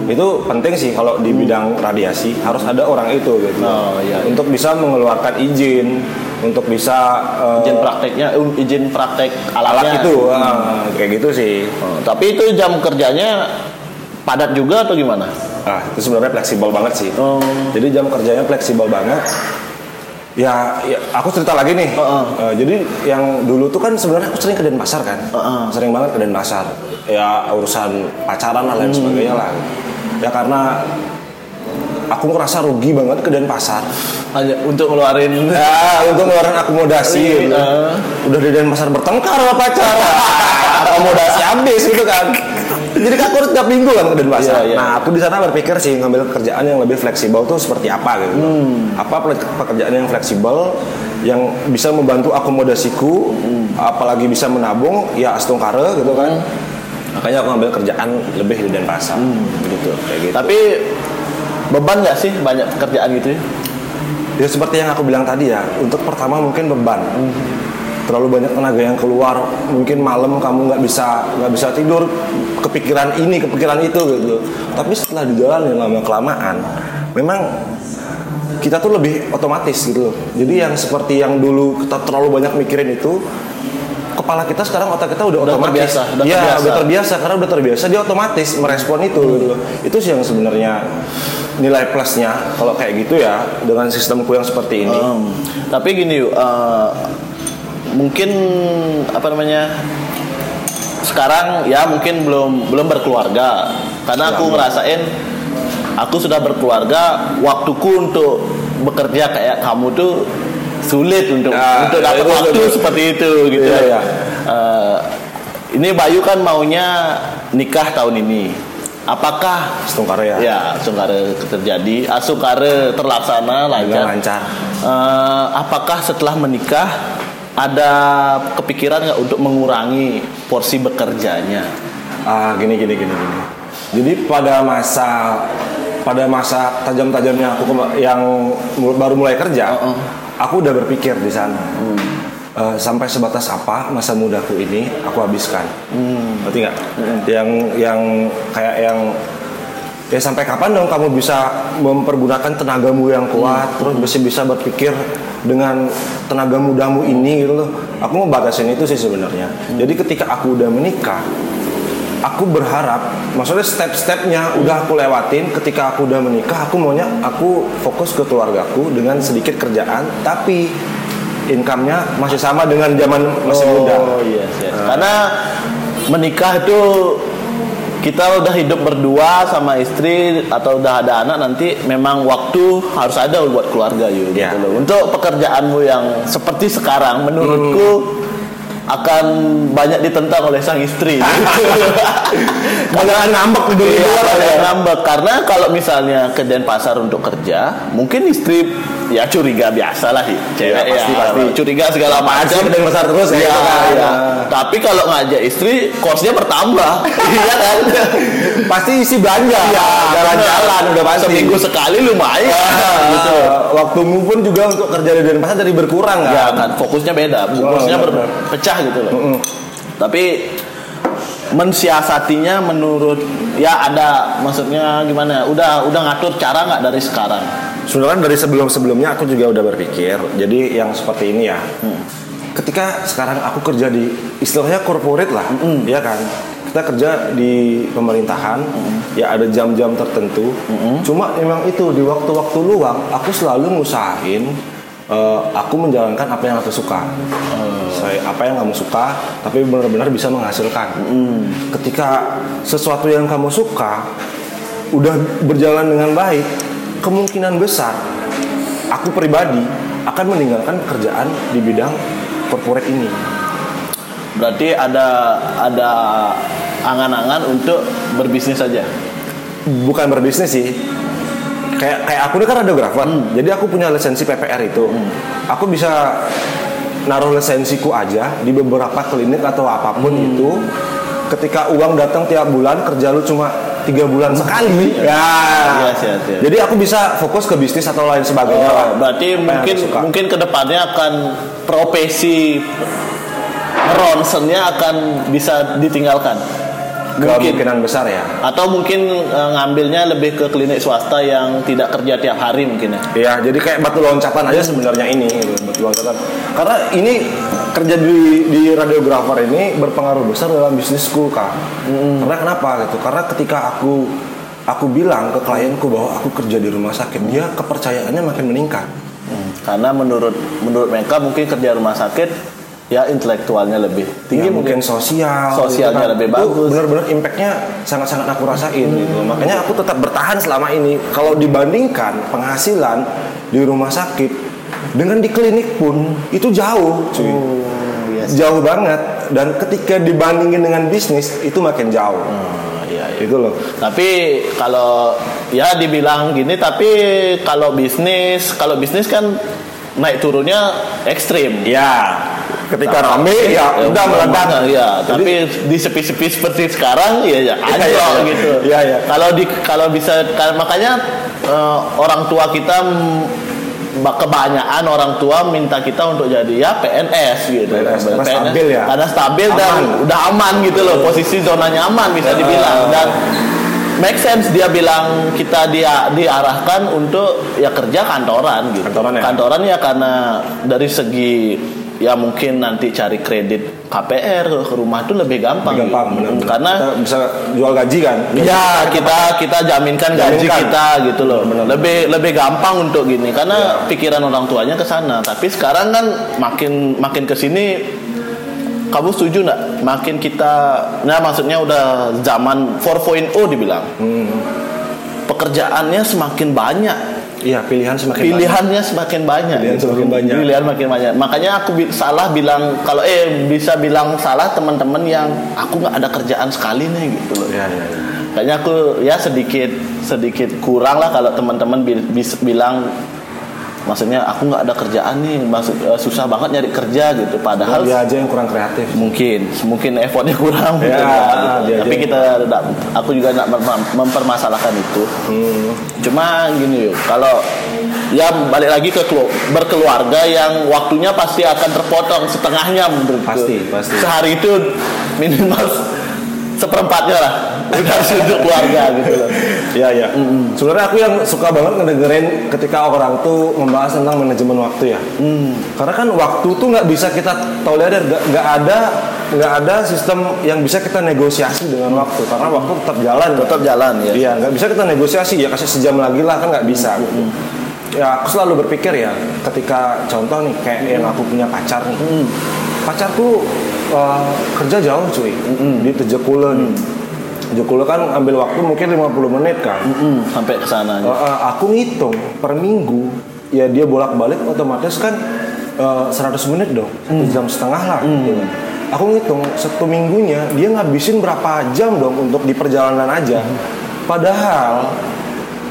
Itu penting sih kalau di bidang radiasi harus ada orang itu gitu. Oh, iya, iya. Untuk bisa mengeluarkan izin, untuk bisa eh, Izin prakteknya, eh, izin praktek alat alatnya. itu eh, kayak gitu sih. Oh, tapi itu jam kerjanya padat juga atau gimana? Nah, itu sebenarnya fleksibel banget sih. Oh. Jadi jam kerjanya fleksibel banget. Ya, ya, aku cerita lagi nih. Heeh. Eh, jadi yang dulu tuh kan sebenarnya aku sering ke Denpasar kan. Heeh. Sering banget ke Denpasar. Ya urusan pacaran dan lain Hmm. sebagainya lah. Ya karena aku ngerasa rugi banget ke Denpasar. Hanya untuk ngeluarin Ya, untuk ngeluarin akomodasi. Gitu. Udah di Denpasar bertengkar sama pacar. akomodasi habis gitu kan. Jadi kan aku harus tiap minggu kan ke Denpasar. Iya, iya. Nah, aku di sana berpikir sih ngambil kerjaan yang lebih fleksibel tuh seperti apa gitu. Hmm. Apa pe- pekerjaan yang fleksibel yang bisa membantu akomodasiku, Hmm. apalagi bisa menabung, ya astungkare gitu kan. Makanya aku ngambil kerjaan lebih di Denpasar. Gitu, kayak gitu. Tapi beban nggak sih banyak pekerjaan gitu ya? Ya seperti yang aku bilang tadi ya, untuk pertama mungkin beban. Terlalu banyak tenaga yang keluar, mungkin malam kamu nggak bisa nggak bisa tidur, kepikiran ini, kepikiran itu gitu. Tapi setelah dijalanin lama kelamaan, memang kita tuh lebih otomatis gitu loh. Jadi yang seperti yang dulu kita terlalu banyak mikirin itu, kepala kita sekarang otak kita udah, Udah otomatis. terbiasa, udah Iya, terbiasa. udah terbiasa karena udah terbiasa dia otomatis merespon itu gitu loh. Itu sih yang sebenarnya nilai plusnya kalau kayak gitu ya dengan sistemku yang seperti ini. Hmm. Tapi gini yuk, eh, mungkin apa namanya sekarang ya mungkin belum belum berkeluarga karena aku ngerasain aku sudah berkeluarga waktuku untuk bekerja kayak kamu tuh sulit untuk Ah, untuk dapat itu waktu seperti itu gitu Iya, iya. Eh, ini Bayu kan maunya nikah tahun ini apakah Setungkar ya. ya Sungkare terjadi ah, Sungkare terlaksana lancar lancar. Eh, apakah setelah menikah ada kepikiran nggak untuk mengurangi porsi bekerjanya Ah, gini gini gini gini. Jadi pada masa pada masa tajam-tajamnya aku yang baru mulai kerja, Uh-uh. aku udah berpikir di sana. Eh, sampai sebatas apa masa mudaku ini aku habiskan. Ngerti nggak? Yang yang kayak yang ya sampai kapan dong kamu bisa mempergunakan tenagamu yang kuat terus masih bisa berpikir dengan tenaga mudamu ini gitu loh. Aku mau batasin itu sih sebenarnya. Jadi ketika aku udah menikah aku berharap maksudnya step-stepnya udah aku lewatin ketika aku udah menikah aku maunya aku fokus ke keluargaku dengan sedikit kerjaan tapi income-nya masih sama dengan zaman masih muda Oh iya, yes. Karena menikah itu kita udah hidup berdua sama istri atau udah ada anak nanti memang waktu harus ada buat keluarga yuk Ya. gitu loh. Untuk pekerjaanmu yang seperti sekarang menurutku akan banyak ditentang oleh sang istri. Jangan ngambek dulu Iya, ya. ngambek karena kalau misalnya ke Denpasar untuk kerja, mungkin istri ya curiga biasa lah sih. Cewek Iya, pasti, ya, pasti. curiga segala macam. Denpasar terus ya, Iya, gitu kan. iya. Tapi kalau ngajak istri, kosnya bertambah. Iya kan? pasti isi belanja Iya, jalan-jalan udah pasti Seminggu sekali lumayan. gitu. Ah, waktumu pun juga untuk kerja di Denpasar jadi berkurang kan Ya kan, fokusnya beda, fokusnya Oh, berpecah gitu loh. Tapi mensiasatinya menurut ya ada maksudnya gimana? Udah udah ngatur cara nggak dari sekarang? Sebenarnya dari sebelum-sebelumnya aku juga udah berpikir. Jadi yang seperti ini ya. Ketika sekarang aku kerja di istilahnya corporate lah, ya kan. Kita kerja di pemerintahan, ya ada jam-jam tertentu. Cuma memang itu di waktu-waktu luang aku selalu ngusahain eh, aku menjalankan apa yang aku suka. Saya apa yang kamu suka, tapi benar-benar bisa menghasilkan. Ketika sesuatu yang kamu suka udah berjalan dengan baik, kemungkinan besar aku pribadi akan meninggalkan pekerjaan di bidang corporate ini. Berarti ada ada angan-angan untuk berbisnis saja. Bukan berbisnis sih. Kayak kayak aku ini kan radiografer. Jadi aku punya lisensi PPR itu. Aku bisa naruh lisensiku aja di beberapa klinik atau apa pun itu. Ketika uang datang tiap bulan, kerja lu cuma tiga bulan sekali. Ya. Yes, yes, yes. Jadi aku bisa fokus ke bisnis atau lain sebagainya. lah. Oh, berarti Apa yang mungkin mungkin ke depannya akan profesi ronsennya akan bisa ditinggalkan. Mungkin kemungkinan besar ya. atau mungkin eh, ngambilnya lebih ke klinik swasta yang tidak kerja tiap hari mungkin ya. Iya, jadi kayak batu loncatan aja sebenarnya ini, gitu, batu loncatan. Karena ini kerja di di radiografer ini berpengaruh besar dalam bisnisku, kak. Karena kenapa gitu? Karena ketika aku aku bilang ke klienku bahwa aku kerja di rumah sakit, dia kepercayaannya makin meningkat. Hmm, Karena menurut menurut mereka mungkin kerja rumah sakit ya intelektualnya lebih tinggi Ya, mungkin. mungkin sosial, Sosialnya lebih Itu bagus. Benar-benar impactnya sangat-sangat aku rasain. Gitu. Makanya aku tetap bertahan selama ini. Kalau dibandingkan penghasilan di rumah sakit dengan di klinik pun itu jauh, cuy. Oh, yes. jauh banget dan ketika dibandingin dengan bisnis itu makin jauh Ah, iya, iya. itu loh Tapi kalau ya dibilang gini, tapi kalau bisnis, kalau bisnis kan naik turunnya ekstrim. ya ketika rame ya udah meledak ya tapi di sepi-sepi seperti sekarang ya ya Iya, anjlok iya, iya. gitu Iya, iya. kalau di kalau bisa kan- makanya eh, orang tua kita kebanyakan orang tua minta kita untuk jadi ya PNS gitu PNS, karena stabil ya. karena stabil dan Aman. udah aman gitu loh posisi zona nyaman bisa dibilang dan make sense dia bilang kita dia diarahkan untuk ya kerja kantoran gitu Kantoran ya? kantoran ya karena dari segi ya mungkin nanti cari kredit KPR ke rumah itu lebih gampang, Lebih gampang gitu. benar-benar. karena Kita bisa jual gaji kan ya kita kita jaminkan gaji Jaminkan. kita gitu loh lebih lebih gampang untuk gini karena pikiran orang tuanya ke sana tapi sekarang kan makin makin ke sini kamu setuju nggak makin kita nah maksudnya udah zaman 4.0 dibilang Hmm. pekerjaannya semakin banyak Iya, pilihan semakin pilihannya semakin banyak Pilihan semakin banyak. pilihan makin banyak makanya aku bi- salah bilang kalau eh bisa bilang salah teman-teman yang aku nggak ada kerjaan sekali nih gitu loh banyak. Iya, iya, iya. kayaknya aku ya sedikit sedikit kurang lah kalau teman-teman bi- bilang maksudnya aku nggak ada kerjaan nih maksud eh, susah banget nyari kerja gitu. Padahal Dia aja yang kurang kreatif. mungkin mungkin effortnya kurang. Ya, mungkin dia tapi kita tidak- aku juga tidak mem- mempermasalahkan itu. Hmm. cuma gini yuk kalau ya balik lagi ke kelu- berkeluarga yang waktunya pasti akan terpotong setengahnya menurutku. Pasti, pasti. sehari itu minimal seperempatnya lah udah untuk keluarga gitu loh Iya, iya. Sebenarnya aku yang suka banget ngedengerin ketika orang tuh membahas tentang manajemen waktu ya. Karena kan waktu tuh nggak bisa kita tolerir, nggak nggak ada nggak ada sistem yang bisa kita negosiasi dengan waktu. Karena waktu tetap jalan. tetap jalan ya Iya, nggak bisa kita negosiasi ya kasih sejam lagi lah kan nggak bisa. gitu. Ya aku selalu berpikir ya, ketika contoh nih kayak yang aku punya pacar nih, pacarku uh, kerja jauh cuy, di Tejekule nih. Tejekule kan ambil waktu mungkin 50 menit kan. Mm, sampai ke sana Uh, uh, aku ngitung per minggu, ya dia bolak-balik otomatis kan uh, 100 menit dong, satu jam setengah lah. gitu. Aku ngitung satu minggunya dia ngabisin berapa jam dong untuk di perjalanan aja. Padahal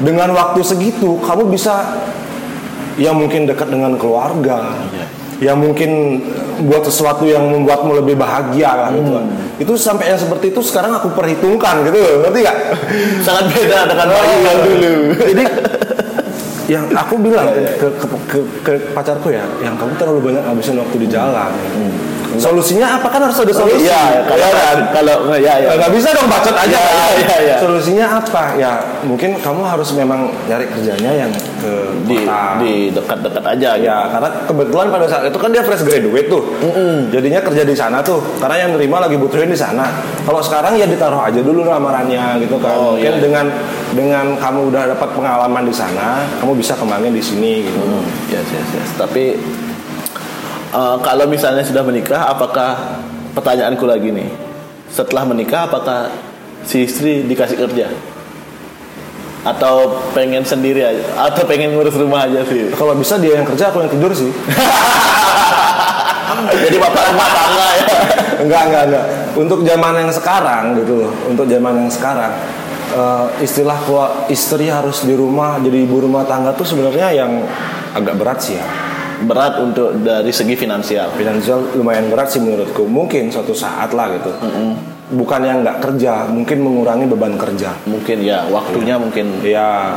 dengan waktu segitu kamu bisa ya mungkin dekat dengan keluarga, ya mungkin buat sesuatu yang membuatmu lebih bahagia lah gitu. kan. Itu sampai yang seperti itu sekarang aku perhitungkan gitu, ngerti gak? sangat beda dengan Oh, yang dulu Jadi yang aku bilang ke, ke, ke, ke pacarku ya, yang kamu terlalu banyak ngabisin waktu di jalan. Solusinya apa kan harus ada solusi. Iya, kalau Ya kan? kalau ya ya. nggak bisa dong bacot aja. Iya, kan? iya, iya. Solusinya apa? Ya mungkin kamu harus memang nyari kerjanya yang ke di kota. di dekat-dekat aja gitu. Ya, karena kebetulan pada saat itu kan dia fresh graduate tuh. Jadinya kerja di sana tuh. Karena yang nerima lagi butuhin di sana. Kalau sekarang ya ditaruh aja dulu lamarannya gitu kan. Oh, Mungkin iya. dengan dengan kamu udah dapat pengalaman di sana, kamu bisa kembangin di sini gitu. Hmm, yes, yes, yes. Tapi eh, kalau misalnya sudah menikah, apakah pertanyaanku lagi nih, setelah menikah apakah si istri dikasih kerja? Atau pengen sendiri aja? Atau pengen ngurus rumah aja sih? Kalau bisa dia yang kerja, aku yang tidur sih. Jadi bapak rumah tangga ya? enggak, enggak, enggak. Untuk zaman yang sekarang gitu loh. Untuk zaman yang sekarang eh, istilah keluar istri harus di rumah jadi ibu rumah tangga tuh sebenarnya yang agak berat sih ya. Berat untuk dari segi finansial. finansial lumayan berat sih menurutku. Mungkin suatu saat lah gitu. Bukan yang nggak kerja mungkin mengurangi beban kerja. Mungkin ya, waktunya mungkin. Ya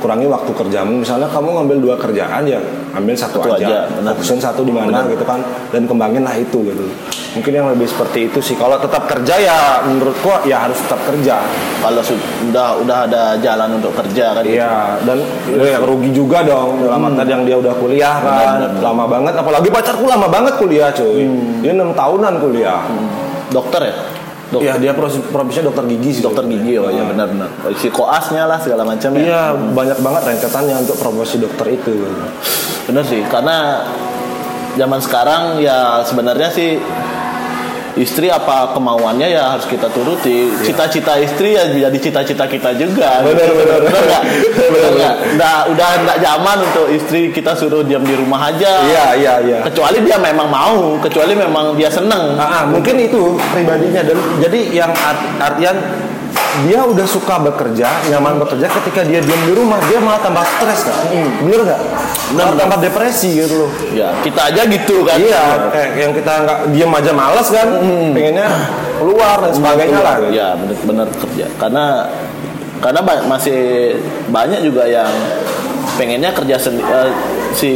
kurangi waktu kerjamu. Misalnya kamu ngambil dua kerjaan ya ambil satu, Satu aja, aja, fokusin satu di mana gitu kan dan kembangin lah itu gitu. Mungkin yang lebih seperti itu sih. Kalau tetap kerja ya menurutku ya harus tetap kerja. Kalau sudah udah ada jalan untuk kerja kan. Iya, dan ya, rugi juga dong. Dalam artian yang dia udah kuliah kan, Benar, benar, lama banget. Apalagi pacarku lama banget kuliah, cuy. Dia enam tahunan kuliah. Dokter ya? Dokter. Iya, dia profesi- profesinya dokter gigi sih. dokter gigi oh ya benar-benar si koasnya lah segala macam ya Iya, banyak banget rentetannya untuk profesi dokter itu. benar sih karena zaman sekarang ya sebenarnya sih istri apa kemauannya ya harus kita turuti. Cita-cita istri ya jadi cita-cita kita juga. Iya. Benar, benar. benar. Nggak? benar. Nggak udah udah nggak zaman untuk istri kita suruh diam di rumah aja. Iya, iya, iya. kecuali dia memang mau kecuali memang dia seneng. Ah, ah, mungkin itu pribadinya. Dan jadi yang art- artian dia udah suka bekerja, nyaman bekerja ketika dia diam di rumah, dia malah tambah stres kan? Bener nggak? Malah tambah depresi gitu loh. ya kita aja gitu kan Iya, kayak yang kita nggak diem aja males kan, pengennya keluar dan sebagainya lah. gitu. Ya benar-benar kerja karena karena ba- masih banyak juga yang pengennya kerja sendi- eh, si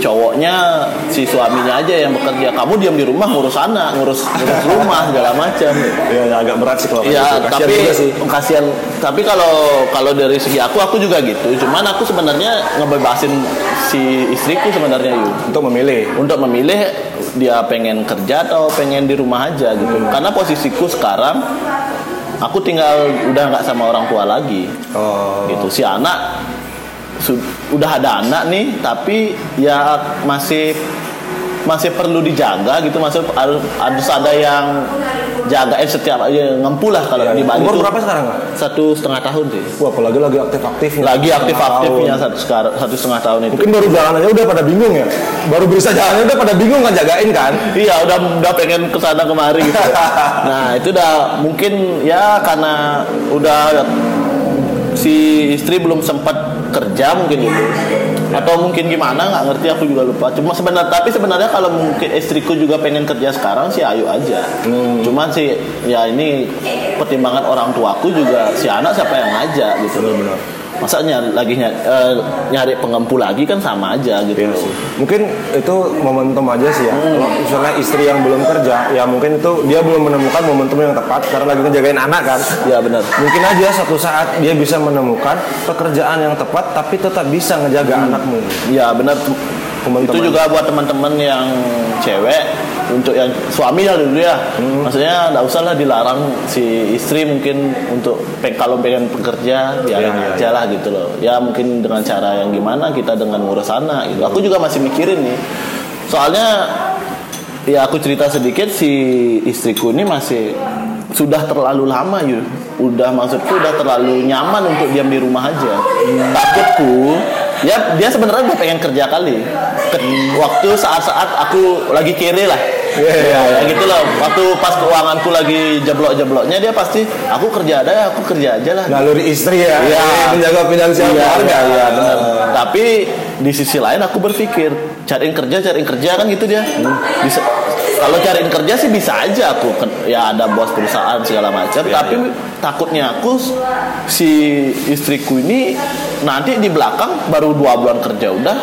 cowoknya si suaminya aja yang bekerja. Kamu diam di rumah ngurus anak ngurus ngurus rumah segala macam. Ya, agak berat sih kalau ya tapi juga sih. kasihan. Tapi kalau kalau dari segi aku aku juga gitu. Cuman aku sebenarnya ngebebasin si istriku sebenarnya yuk untuk memilih. untuk memilih dia pengen kerja atau pengen di rumah aja gitu. Karena posisiku sekarang aku tinggal udah nggak sama orang tua lagi. Oh, gitu. Si anak udah ada anak nih tapi ya masih masih perlu dijaga gitu masih harus, harus ada yang jagain setiap ya, ngempu lah kalau Iya, di iya. Bali Umur berapa sekarang, Kak? satu setengah tahun sih Wah, apalagi lagi aktif-aktifnya. lagi aktif aktifnya satu sekarang satu setengah tahun itu Mungkin baru jalan aja udah pada bingung ya. Baru bisa jalannya udah pada bingung kan jagain kan. Iya udah udah pengen ke sana kemari gitu. nah itu udah mungkin ya karena udah si istri belum sempat kerja mungkin itu atau mungkin gimana nggak ngerti aku juga lupa. Cuma sebenarnya tapi sebenarnya kalau mungkin istriku juga pengen kerja sekarang sih ayo aja. Cuman sih ya ini pertimbangan orang tuaku juga si anak siapa yang ngajak gitu. Benar-benar. Masa nyari lagi nyari, eh, nyari pengempu lagi kan sama aja gitu Iya sih. Mungkin itu momentum aja sih ya. Kalau misalnya istri yang belum kerja, ya mungkin itu dia belum menemukan momentum yang tepat karena lagi ngejagain anak kan. ya benar Mungkin aja suatu saat dia bisa menemukan pekerjaan yang tepat tapi tetap bisa ngejaga anakmu. Ya benar. Teman-teman. Itu juga buat teman-teman yang cewek untuk yang suami ya dulu ya. Maksudnya nggak usah lah dilarang si istri mungkin untuk peng- kalau pengen bekerja ya Iya, iya, aja lah gitu loh. Ya mungkin dengan cara yang gimana kita dengan ngurus anak gitu. Aku juga masih mikirin nih. Soalnya ya aku cerita sedikit si istriku ini masih sudah terlalu lama yuk udah maksudku udah terlalu nyaman untuk diam di rumah aja takutku ya dia sebenarnya udah pengen kerja kali Ke- waktu saat-saat aku lagi kiri lah Iya, iya, ya gitu loh waktu pas keuanganku lagi jeblok-jebloknya dia pasti aku kerja ada ya aku kerja aja lah Naluri istri ya, Iya. menjaga finansial Iya, keluarga. iya, iya, benar. Tapi di sisi lain aku berpikir cariin kerja, cariin kerja kan gitu dia. Bisa kalau cariin kerja sih bisa aja aku ya ada bos perusahaan segala macam. tapi takutnya aku si istriku ini nanti di belakang baru dua bulan kerja udah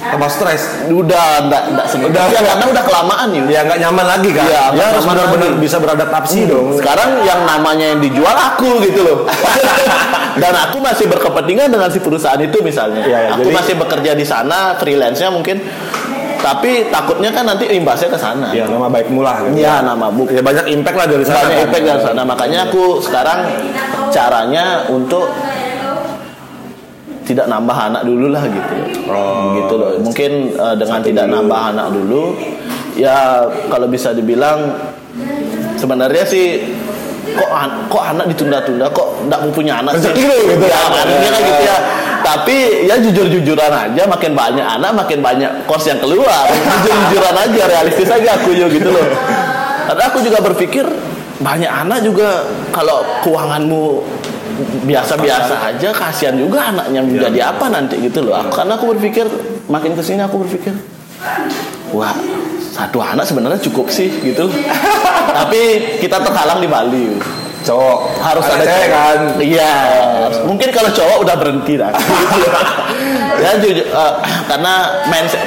Tambah stres. udah enggak enggak Udah. ya, karena udah kelamaan yuk. Ya nggak nyaman lagi kan. Iya, dia nggak harus benar-benar bisa beradaptasi dong. Sekarang yang namanya yang dijual aku gitu loh. Dan aku masih berkepentingan dengan si perusahaan itu misalnya. Iya, iya, aku jadi- masih bekerja di sana, freelance-nya mungkin. Tapi takutnya kan nanti imbasnya ke sana. Ya nama baik mula gitu. Iya, nama buk. Ya banyak impact lah dari sana. Banyak kan. impact dari sana. Makanya aku sekarang caranya untuk tidak nambah anak dulu lah gitu. Oh, gitu loh. Mungkin eh, dengan tidak nambah anak dulu ya kalau bisa dibilang sebenarnya sih kok an- kok anak ditunda-tunda kok nggak mau punya anak sih lu gitu. ya makanya kan gitu ya tapi ya jujur-jujuran aja makin banyak anak makin banyak kos yang keluar jujur-jujuran aja realistis aja aku juga gitu loh karena aku juga berpikir banyak anak juga kalau keuanganmu biasa-biasa aja kasihan juga anaknya menjadi apa nanti gitu loh. Aku- karena aku berpikir makin ke sini aku berpikir wah satu anak sebenarnya cukup sih gitu. Tapi kita terhalang di Bali. Cowok. Harus ada, cewek cowok. kan. iya. Mungkin kalau cowok udah berhenti dah ya jujur eh, karena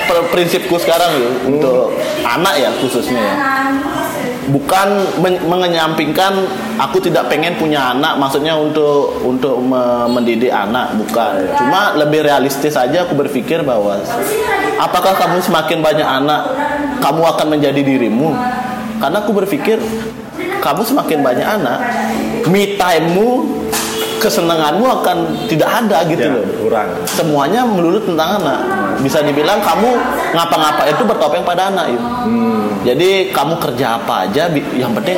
per- prinsipku sekarang ya untuk anak ya khususnya ya bukan men- mengenyampingkan aku tidak pengen punya anak maksudnya untuk untuk me- mendidik anak bukan. Cuma lebih realistis saja aku berpikir bahwa apakah kamu semakin banyak anak kamu akan menjadi dirimu? Karena aku berpikir kamu semakin banyak anak me time-mu kesenanganmu akan tidak ada gitu Ya, loh. kurang. semuanya melulu tentang anak. Bisa dibilang kamu ngapa-ngapa itu bertopeng pada anak itu jadi kamu kerja apa aja yang penting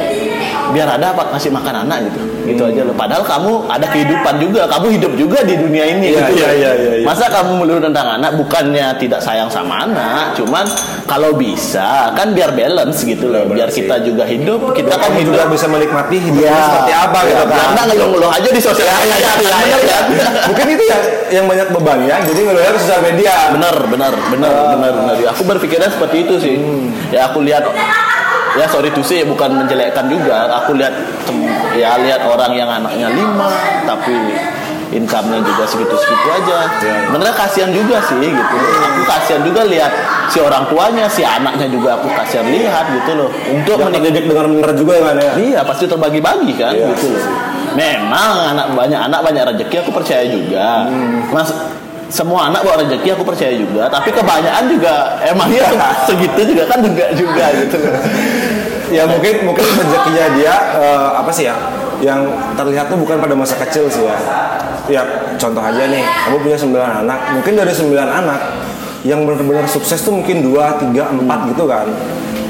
biar ada apa ngasih makan anak gitu gitu aja loh padahal kamu ada kehidupan juga kamu hidup juga di dunia ini Iya, gitu iya, loh. iya, iya, iya. masa kamu melulu tentang anak bukannya tidak sayang sama anak cuman kalau bisa kan biar balance gitu loh Benar biar sih. kita juga hidup kita kan hidup juga bisa menikmati hidupnya Iya. seperti apa Iya, gitu kan. nggak ngeluh-ngeluh aja di sosial media Iya, iya, bener iya. kan Mungkin itu yang yang banyak beban ya. Jadi ngeluarnya ke sosial media. benar benar benar benar benar Ya, aku berpikirnya seperti itu sih ya aku lihat ya sorry to say bukan menjelekkan juga aku lihat ya lihat orang yang anaknya lima tapi income-nya juga segitu-segitu aja bener kasihan juga sih gitu aku kasihan juga lihat si orang tuanya si anaknya juga aku kasihan lihat gitu loh untuk terdidik dengan benar juga kan ya. Iya pasti terbagi-bagi kan Iya. gitu loh. Memang anak banyak anak banyak rezeki aku percaya juga. Mas semua anak bawa rezeki aku percaya juga. Tapi kebanyakan juga emangnya se- segitu juga kan juga juga gitu. Ya mungkin mungkin rezekinya dia eh, apa sih ya? Yang terlihat tuh bukan pada masa kecil sih ya. Ya contoh aja nih, kamu punya 9 anak. Mungkin dari 9 anak yang benar-benar sukses tuh mungkin dua tiga empat gitu kan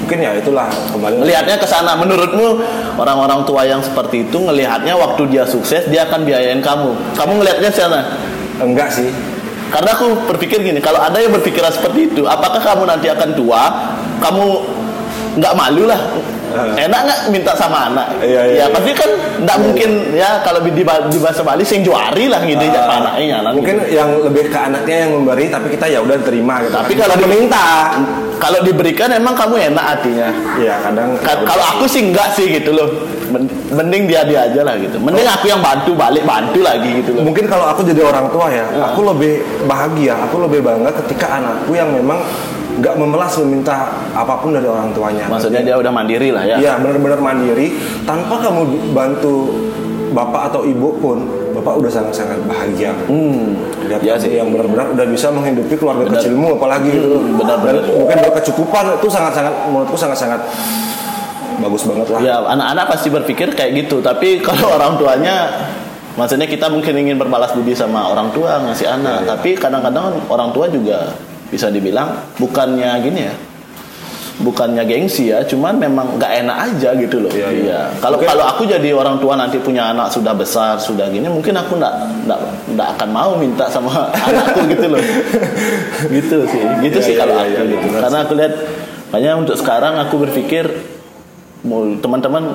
mungkin ya itulah kembali Ngelihatnya ke sana. Menurutmu orang-orang tua yang seperti itu ngelihatnya waktu dia sukses dia akan biayain kamu. Kamu ngelihatnya sana. enggak sih Karena aku berpikir gini, kalau ada yang berpikiran seperti itu, apakah kamu nanti akan tua, kamu nggak malu lah, enak nggak minta sama anak? Iya, iya, ya iya. pasti kan nggak mungkin ya kalau di, di bahasa Bali sing juari lah gitu ya anaknya lah, mungkin gitu. yang lebih ke anaknya yang memberi tapi kita ya udah terima gitu Tapi kan. kalau Bukan di- meminta kalau diberikan emang kamu enak hatinya. ya kadang Ka- kalau aku sih enggak sih gitu loh. Men- Mending dia dia aja lah gitu. Mending aku yang bantu balik bantu lagi gitu loh. mungkin kalau aku jadi orang tua ya aku lebih bahagia aku lebih bangga ketika anakku yang memang nggak memelas meminta apa pun dari orang tuanya Maksudnya dia udah mandiri lah ya. Iya benar-benar mandiri tanpa kamu bantu bapak atau ibu pun bapak udah sangat-sangat bahagia. Hmm. Lihat kamu sih. yang benar-benar udah bisa menghidupi keluarga Benar. kecilmu apalagi gitu. Hmm, benar, Dan benar. mungkin berkecukupan itu sangat-sangat menurutku sangat-sangat bagus banget lah. Ya anak-anak pasti berpikir kayak gitu. Tapi kalau orang tuanya Maksudnya kita mungkin ingin berbalas budi sama orang tua ngasih anak, Iya, tapi kadang-kadang orang tua juga bisa dibilang bukannya gini ya, bukannya gengsi ya, cuman memang nggak enak aja gitu loh. Iya, iya. Kalau Mungkin- kalau aku jadi orang tua nanti punya anak sudah besar sudah gini, mungkin aku nggak nggak nggak akan mau minta sama anakku gitu loh. gitu sih, gitu Iya, sih iya, kalau iya, aku iya, gitu. Karena aku lihat makanya untuk sekarang aku berpikir mau teman-teman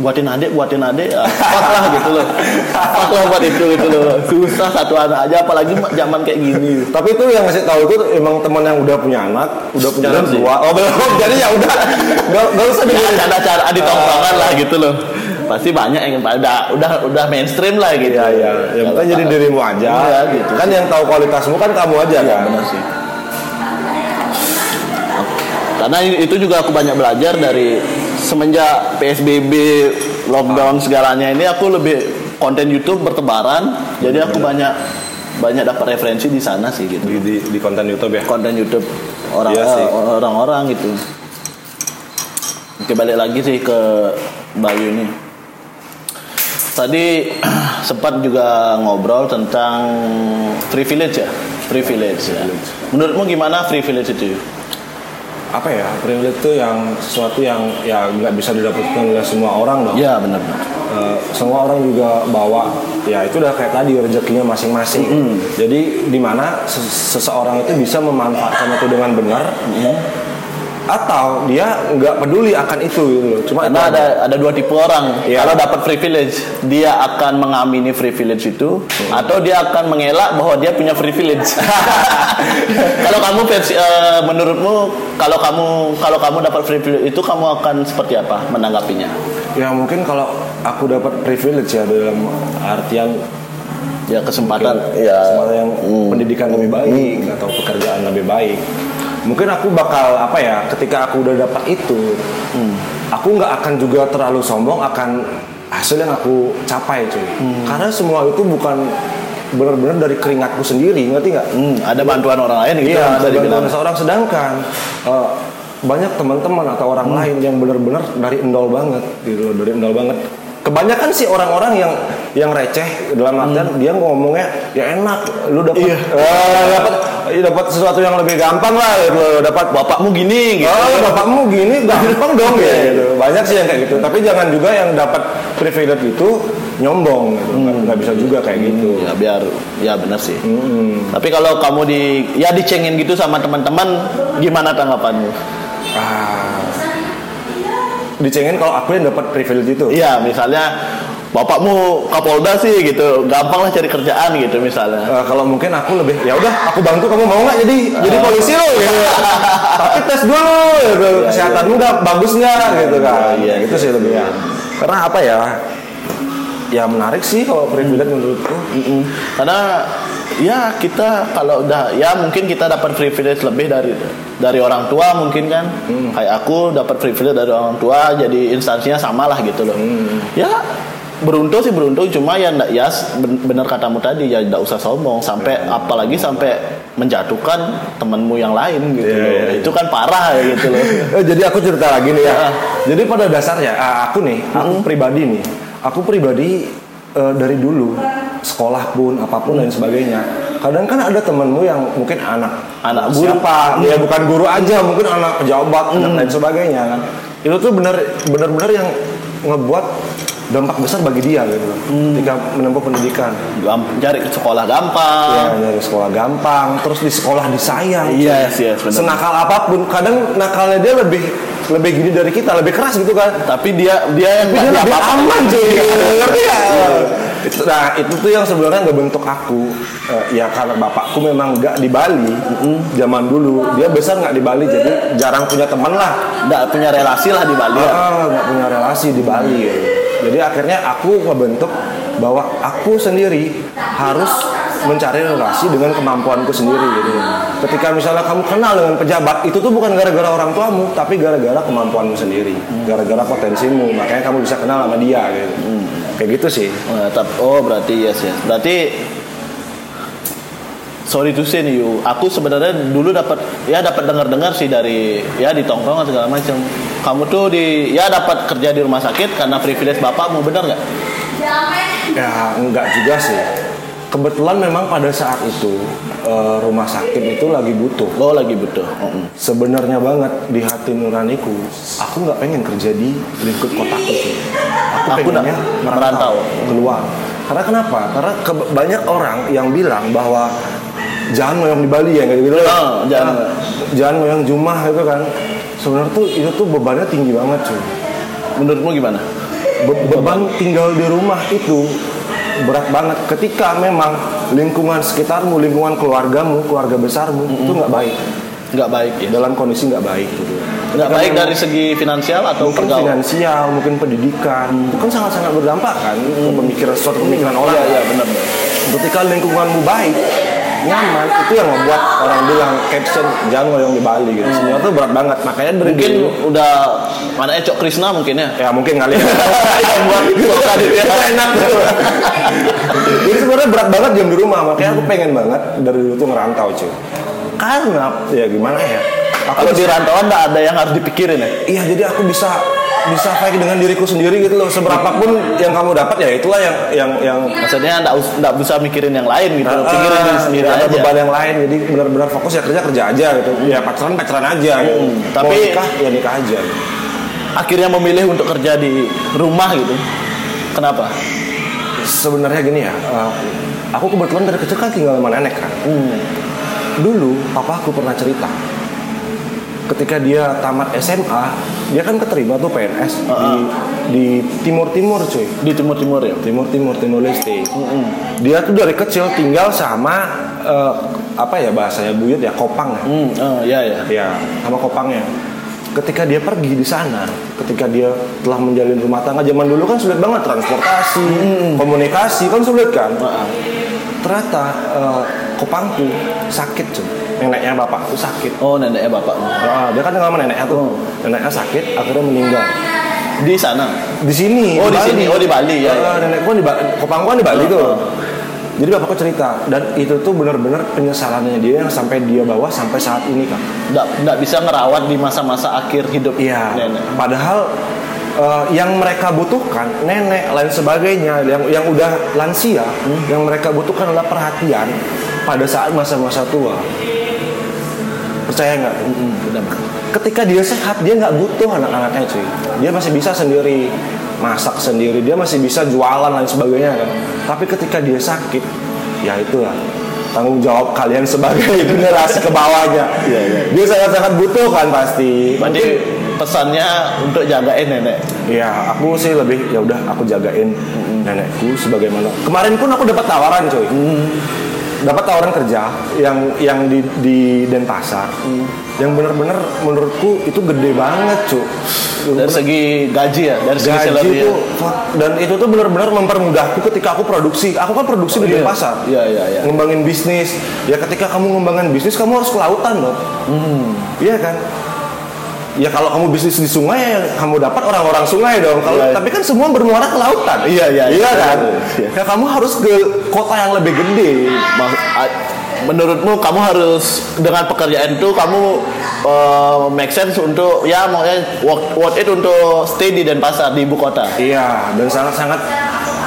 buatin adik buatin adik ah, fuck lah gitu loh fuck lah buat itu gitu loh susah satu anak aja apalagi zaman kayak gini Tapi itu yang ngasih tahu itu emang teman yang udah punya anak, udah punya anak dua. Oh belum, jadi ya udah, nggak nggak usah ya dengerin. ada cara di tongkrongan lah gitu loh pasti banyak yang udah udah udah mainstream lah gitu Iya iya, yang penting jadi dirimu aja. Iya, gitu. Kan yang tahu kualitasmu kan kamu aja Iya, kan. benar sih. Karena itu juga aku banyak belajar dari semenjak PSBB, lockdown segalanya ini aku lebih konten YouTube bertebaran. Jadi aku banyak banyak dapat referensi di sana sih gitu. Di, di, di konten YouTube ya. Konten YouTube orang Iya eh, orang-orang gitu. Oke balik lagi sih ke Bayu ini. Tadi sempat juga ngobrol tentang privilege ya, privilege ya. Menurutmu gimana privilege itu? Apa ya privilege itu yang sesuatu yang ya nggak bisa didapatkan oleh semua orang dong Ya benar. Eh, semua orang juga bawa. Ya itu udah kayak tadi rezekinya masing-masing. Jadi di mana ses- seseorang itu bisa memanfaatkan itu dengan benar atau dia nggak peduli akan itu gitu loh cuma Karena itu ada ada dua tipe orang. Iya. Kalau dapat privilege, dia akan mengamini privilege itu, atau dia akan mengelak bahwa dia punya privilege. kalau kamu eh, menurutmu, kalau kamu kalau kamu dapat privilege itu, kamu akan seperti apa menanggapinya? ya mungkin kalau aku dapat privilege ya dalam artian Ya kesempatan. mungkin Ya. kesempatan yang Hmm. pendidikan lebih baik atau pekerjaan lebih baik mungkin aku bakal apa ya ketika aku udah dapat itu Hmm. aku nggak akan juga terlalu sombong akan hasil yang aku capai cuy Hmm. karena semua itu bukan benar-benar dari keringatku sendiri ngerti nggak Hmm, ada bantuan orang lain gitu. Iya, dibilang. bantuan seorang sedangkan eh, banyak teman-teman atau orang Hmm. lain yang benar-benar dari endol banget gitu dari endol banget. Kebanyakan sih orang-orang yang yang receh dalam artian dia ngomongnya ya enak, lu dapat Hmm. Iya. eh, dapat eh, dapat sesuatu yang lebih gampang lah loh, dapat Bapakmu gini gitu. Oh, bapakmu gini gampang dong ya gitu. Banyak sih yang kayak gitu. Tapi jangan juga yang dapat privilege itu nyombong gitu. Hmm. Nggak bisa juga kayak gitu. Ya biar ya benar sih. Hmm. Tapi kalau kamu di ya dicengin gitu sama teman-teman, gimana tanggapanmu? Ah. Dicengin kalau aku yang dapat privilege itu. Iya, misalnya bapakmu Kapolda sih gitu, gampang lah cari kerjaan gitu misalnya. Eh, kalau mungkin aku lebih ya udah aku bantu kamu mau nggak jadi jadi polisi lo gitu. Tapi tes dulu gitu. kesehatanmu udah bagus nggak gitu kan. Iya, itu sih lebih. Karena apa ya? Ya menarik sih kalau privilege menurutku. Mm-mm. Karena ya kita kalau udah ya mungkin kita dapat privilege lebih dari dari orang tua mungkin kan. Kayak aku dapat privilege dari orang tua jadi instansinya sama lah gitu loh. Ya beruntung sih beruntung cuma ya ndak ya ben- bener katamu tadi ya ndak usah sombong sampai apalagi sampai menjatuhkan temanmu yang lain gitu Iya, loh. iya, iya. Itu kan parah ya gitu loh. Eh, jadi aku cerita lagi nih ya. Ah. Jadi pada dasarnya aku nih, aku pribadi nih, aku pribadi eh, dari dulu sekolah pun apa pun dan sebagainya, kadang kan ada temenmu yang mungkin anak Anak guru. siapa? Ya bukan guru aja mungkin anak pejabat dan lain sebagainya kan. Itu tuh benar benar-benar yang ngebuat dampak besar bagi dia gitu. Ketika menempuh pendidikan. Gamp- cari sekolah gampang. ya dari sekolah gampang terus di sekolah disayang. Yes, yes, benar. senakal apa pun kadang nakalnya dia lebih lebih gini dari kita lebih keras gitu kan Tapi dia dia yang dia nggak lebih apa-apa. aman cuy ngerti gak? Itu- nah itu tuh yang sebenarnya ngebentuk aku Eh, ya karena bapakku memang nggak di Bali zaman dulu dia besar nggak di Bali jadi jarang punya teman lah nggak punya relasi lah di Bali. ya. Ah, nggak punya relasi di Bali gitu. jadi akhirnya aku ngebentuk bahwa aku sendiri harus mencari relasi dengan kemampuanku sendiri gitu. Ketika misalnya kamu kenal dengan pejabat, itu tuh bukan gara-gara orang tuamu, tapi gara-gara kemampuanmu sendiri, gara-gara potensimu, makanya kamu bisa kenal sama dia gitu. Kayak gitu sih. Nah, oh berarti yes yes. Berarti sorry to say nih, aku sebenarnya dulu dapat ya dapat dengar-dengar sih dari ya di tongkrongan segala macam. Kamu tuh di ya dapat kerja di rumah sakit karena privilege bapakmu, benar nggak? Ya enggak juga sih. Kebetulan memang pada saat itu eh, rumah sakit itu lagi butuh. Oh lagi butuh. Mm-mm. Sebenarnya banget di hati nuraniku, aku nggak pengen kerja di lingkup kotaku sih. Aku pengennya nak merantau. keluar. Karena kenapa? Karena ke- banyak orang yang bilang bahwa jangan ngoyong di Bali ya gitu gitu. Oh, jangan. jangan ngoyong Jumah gitu kan. Sebenarnya tuh itu tuh bebannya tinggi banget cuy. Menurutmu gimana? Be- beban tinggal di rumah itu berat banget ketika memang lingkungan sekitarmu, lingkungan keluargamu, keluarga besarmu itu nggak baik Nggak baik ya? dalam kondisi nggak baik gitu. Nggak baik memang dari segi finansial atau mungkin pergaulan? finansial, mungkin pendidikan, itu kan sangat-sangat berdampak kan ke pemikiran suatu pemikiran orang. Iya iya benar. Ketika lingkunganmu baik, nyaman, itu yang membuat orang bilang caption jangan ngoyong di Bali gitu. Sebenarnya tuh berat banget. Makanya dari Mungkin dulu, udah mana Ecok Krisna mungkin ya? ya mungkin kali ya. yang buat suka di Itu enak tuh. Jadi sebenarnya berat banget jam di rumah, makanya aku pengen banget dari dulu tuh ngerantau cuy. Karena ya gimana ya? Aku Kalau di rantauan ada yang harus dipikirin ya? Iya, jadi aku bisa bisa fight dengan diriku sendiri gitu loh. Seberapapun yang kamu dapat ya itulah yang yang yang Maksudnya nggak us- nggak bisa mikirin yang lain gitu, pikirin Ah, diri sendiri ada aja. beban yang lain jadi benar-benar fokus ya kerja kerja aja gitu ya pacaran pacaran aja gitu Hmm, tapi- Mau nikah ya nikah aja Akhirnya memilih untuk kerja di rumah gitu. Kenapa? sebenarnya gini ya eh, aku kebetulan dari kecil kan tinggal sama nenek kan Hmm. dulu papa aku pernah cerita ketika dia tamat SMA dia kan keterima tuh PNS di di Timur Timur cuy. Di Timur Timur ya. Timur Timur Timur Leste dia tuh dari kecil tinggal sama eh, apa ya bahasanya buyut ya kopang ya? Hmm, oh, ya ya. ya sama kopangnya. Ketika dia pergi di sana ketika dia telah menjalin rumah tangga zaman dulu kan sulit banget transportasi komunikasi kan sulit kan? Heeh. ternyata eh, kopangku sakit cuy neneknya bapakku sakit Oh neneknya bapakmu Ah, dia kan tinggal sama neneknya tuh neneknya sakit akhirnya meninggal di sana. di sini Oh, di sini. Oh, di Bali, ya, Ah, ya. nenekku di Bali kopangku kan di Bali Ah, tuh ah. jadi bapakku cerita dan itu tuh benar-benar penyesalannya dia yang sampai dia bawa sampai saat ini kan Nggak nggak bisa ngerawat di masa-masa akhir hidup Iya. nenek. Padahal eh, yang mereka butuhkan nenek lain sebagainya yang yang udah lansia, Hmm. yang mereka butuhkan adalah perhatian pada saat masa-masa tua. Percaya nggak? Hmm, benar. Ketika dia sehat dia nggak butuh anak-anaknya cuy. Dia masih bisa sendiri masak sendiri, dia masih bisa jualan lain sebagainya kan. Tapi ketika dia sakit, ya itulah tanggung jawab kalian sebagai generasi ke bawahnya. Iya, iya. Dia sangat-sangat butuh kan pasti. Berarti pesannya untuk jagain nenek. Iya, aku sih lebih ya udah aku jagain nenekku sebagaimana. Kemarin pun aku dapat tawaran, coy. Dapat tawaran kerja yang yang di di Denpasar. Yang bener-bener menurutku itu gede banget, cuy. Dari segi gaji ya, dari segi Gaji ya. itu fuck. dan itu tuh benar-benar mempermudahku ketika aku produksi. Aku kan produksi di Iya. Denpasar. Iya, iya, iya. Ngembangin bisnis. Ya ketika kamu ngembangin bisnis kamu harus ke lautan loh. Hmm. Iya kan? Ya kalau kamu bisnis di sungai ya kamu dapat orang-orang sungai dong. Kalau Iya. tapi kan semua bermuara ke lautan. Iya, iya, Iya iya. kan? Iya. Ya kamu harus ke kota yang lebih gede. Menurutmu kamu harus dengan pekerjaan itu kamu uh, make sense untuk ya maunya worth, worth it untuk stay di Denpasar di ibu kota. Iya, dan sangat-sangat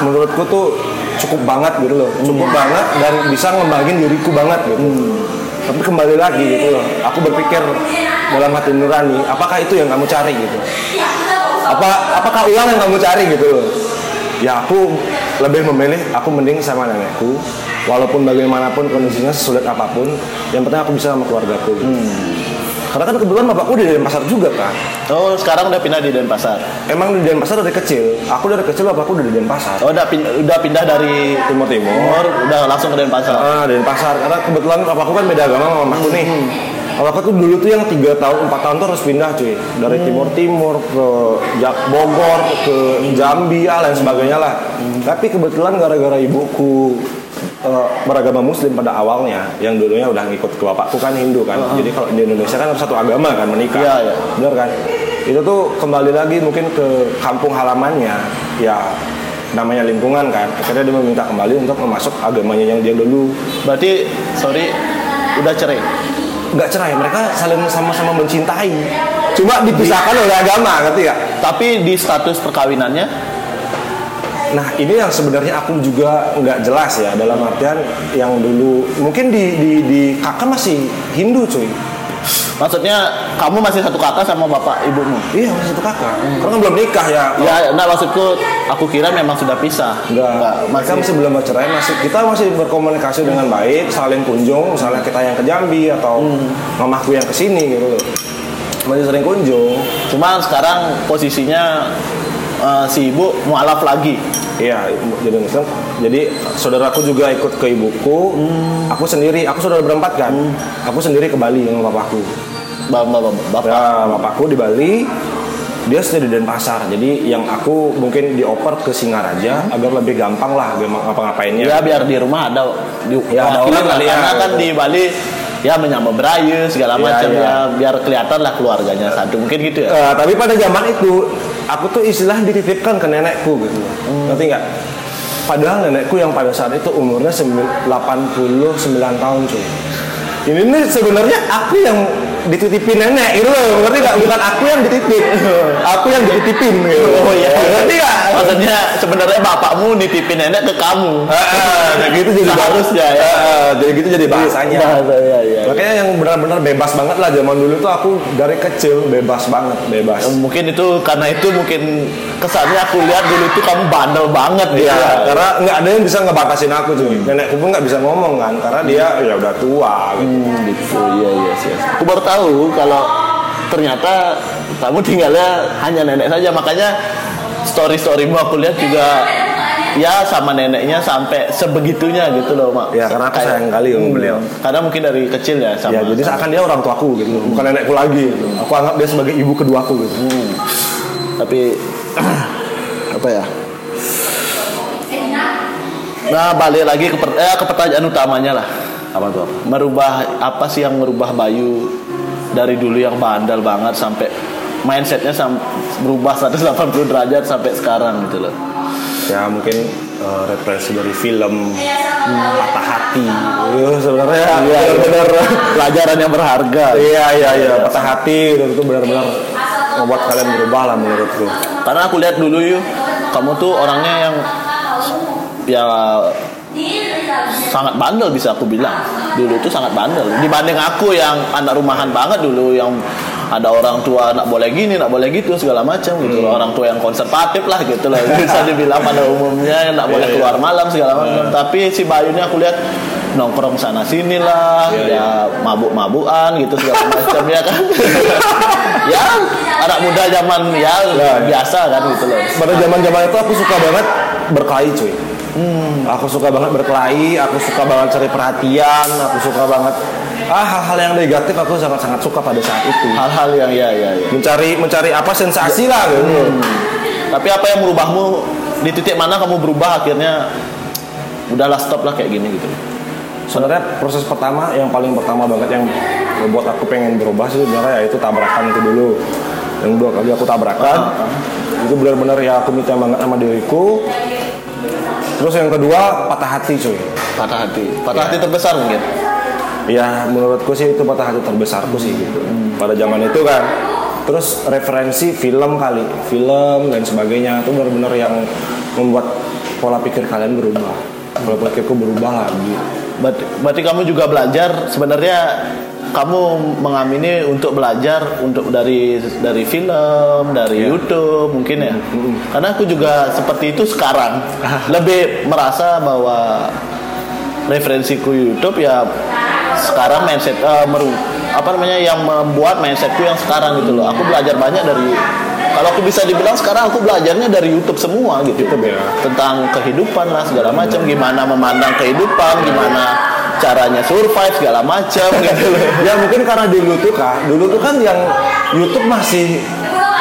menurutku tuh cukup banget gitu loh cukup banget dan bisa ngembangin diriku banget gitu tapi kembali lagi gitu loh. Aku berpikir dalam hati nurani apakah itu yang kamu cari gitu? Apa apakah uang yang kamu cari gitu loh? Ya aku lebih memilih aku mending sama nenekku walaupun bagaimanapun kondisinya sesulit apa pun yang penting aku bisa sama keluargaku karena kan kebetulan bapakku di Denpasar juga kan Oh, sekarang udah pindah di Denpasar. emang di Denpasar dari kecil. Aku dari kecil bapakku udah di Denpasar. Oh, udah pindah, udah pindah dari Timur Timur udah langsung ke Denpasar. Ah, Denpasar. Karena kebetulan bapakku kan beda agama sama mamaku nih. Bapakku tuh dulu tuh yang tiga tahun, empat tahun tuh harus pindah cuy. Dari Timur Timur ke Jak Bogor, ke Jambi, ah, lain sebagainya lah. Tapi kebetulan gara-gara ibuku eh, beragama muslim pada awalnya Yang dulunya udah ngikut ke bapakku kan Hindu kan Jadi kalau di Indonesia kan satu agama kan menikah Iya, iya. Bener kan? Itu tuh kembali lagi mungkin ke kampung halamannya Ya namanya lingkungan kan Akhirnya dia meminta kembali untuk memasuk agamanya yang dia dulu Berarti, sorry, udah cerai. nggak cerai mereka saling sama-sama mencintai cuma dipisahkan oleh agama ngerti gak? Tapi di status perkawinannya, nah ini yang sebenarnya aku juga nggak jelas ya dalam artian yang dulu mungkin di di, di kakak masih Hindu cuy maksudnya kamu masih satu kakak sama bapak ibumu? iya masih satu kakak karena kan belum nikah ya Ya, enggak maksudku, aku kira memang sudah pisah. Enggak, mereka masih. masih belum bercerai, masih kita masih berkomunikasi dengan baik, saling kunjung, misalnya kita yang ke Jambi atau mamaku yang ke sini gitu. Masih sering kunjung. Cuma sekarang posisinya eh, si ibu mualaf lagi. Iya, jadi Muslim. Jadi saudaraku juga ikut ke ibuku. Aku sendiri, aku saudara berempat kan. Aku sendiri ke Bali sama bapakku. Bapak, bapak, bapak. Ya, bapakku di Bali. Dia stay di Denpasar. Jadi yang aku mungkin dioper ke Singaraja agar lebih gampang lah ngapa-ngapainnya. Ya biar di rumah ada di Ya, ada orang kali ya, karena kan di Bali ya menyambut berayu segala Iya, macam iya. ya biar kelihatan lah keluarganya satu mungkin gitu ya. Eh, tapi pada zaman itu aku tuh istilah dititipkan ke nenekku gitu. Ngerti nggak? Padahal nenekku yang pada saat itu umurnya sembil- 89 tahun cuy. Ini nih sebenarnya aku yang dititipin nenek gitu loh ngerti nggak bukan aku yang dititip aku yang dititipin gitu Oh iya. ngerti nggak Maksudnya sebenarnya bapakmu nitipin nenek ke kamu. Kayak gitu jadi Seharusnya ya. Heeh, jadi gitu jadi bahasanya Bahasa, ya, ya. makanya yang benar-benar bebas banget lah zaman dulu tuh aku dari kecil bebas banget bebas Mungkin itu karena itu mungkin kesannya aku lihat dulu itu kamu bandel banget gitu. Iya, ya. karena nggak ada yang bisa ngebatasin aku cuy. Nenekku pun nggak bisa ngomong kan, karena dia ya udah tua. Gitu. Hmm, gitu. Iya, iya, sih. Aku baru tahu kalau ternyata kamu tinggalnya hanya nenek saja. Makanya story-storymu aku lihat juga ya sama neneknya sampai sebegitunya gitu loh, Mak. Ya, karena aku Kayak- sayang kali sama Hmm, beliau. Karena mungkin dari kecil ya sama. ya, jadi seakan dia orang tuaku gitu, bukan nenekku lagi. Gitu. Aku anggap dia sebagai ibu keduaku gitu. tapi apa ya? Nah, balik lagi ke, per- eh, ke pertanyaan utamanya lah. Apa tuh? merubah apa sih yang merubah Bayu dari dulu yang bandel banget sampai mindsetnya sam berubah 180 derajat sampai sekarang gitu loh. Ya mungkin eh, referensi dari film hmm, Patah Hati. Iya, sebenarnya Iya, benar-benar. Pelajaran yang berharga. Iya iya iya patah hati itu benar-benar membuat kalian berubah lah menurutku. Karena aku lihat dulu yuk, kamu tuh orangnya yang ya sangat bandel bisa aku bilang. Dulu tuh sangat bandel. Dibanding aku yang anak rumahan banget dulu yang ada orang tua nak boleh gini, nak boleh gitu segala macam gitu loh. Orang tua yang konservatif lah gitu loh. Bisa dibilang pada umumnya nak boleh Iya, keluar malam segala macam. Tapi si Bayu ini aku lihat nongkrong sana sini lah, Iya, ya mabuk-mabukan gitu segala macam ya kan. ya anak muda zaman ya Nah, biasa kan gitu loh. Pada zaman-zaman itu aku suka banget berkelahi cuy. Aku suka banget berkelahi, aku suka banget cari perhatian, aku suka banget ah hal-hal yang negatif aku sangat-sangat suka pada saat itu. Hal-hal yang ya ya ya. Mencari mencari apa sensasi lah gitu. Tapi apa yang merubahmu di titik mana kamu berubah akhirnya udahlah stop lah kayak gini gitu. Sebenarnya proses pertama yang paling pertama banget yang membuat aku pengen berubah sih sebenarnya yaitu tabrakan itu dulu. Yang dua kali aku tabrakan. Itu benar-benar ya aku minta banget sama diriku. Terus yang kedua patah hati cuy. Patah hati. Patah Ya. hati terbesar mungkin. Ya menurutku sih itu patah hati terbesarku sih gitu. Pada zaman itu kan terus referensi film kali film dan sebagainya itu benar-benar yang membuat pola pikir kalian berubah pola pikirku berubah lagi Berarti, berarti kamu juga belajar sebenarnya kamu mengamini untuk belajar untuk dari dari film, dari YouTube mungkin ya. Karena aku juga seperti itu sekarang. Lebih merasa bahwa referensiku YouTube ya sekarang mindset eh, meru- apa namanya yang membuat mindsetku yang sekarang gitu loh. Aku belajar banyak dari kalau aku bisa dibilang sekarang aku belajarnya dari YouTube semua gitu. YouTube ya. Tentang kehidupan lah segala macam, gimana memandang kehidupan, gimana caranya survive segala macam gitu ya mungkin karena dulu tuh kak dulu tuh kan yang YouTube masih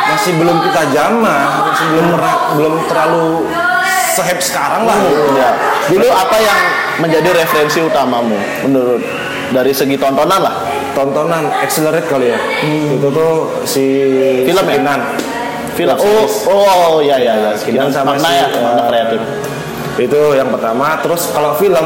masih belum kita jamah masih belum belum terlalu sehype sekarang lah gitu. Ya. Dulu apa yang menjadi referensi utamamu menurut dari segi tontonan lah? tontonan accelerate kali ya itu tuh si Film ya? Film. Oh, series. oh ya ya ya. Yang sama makna si, ya, makna kreatif. itu yang pertama terus kalau film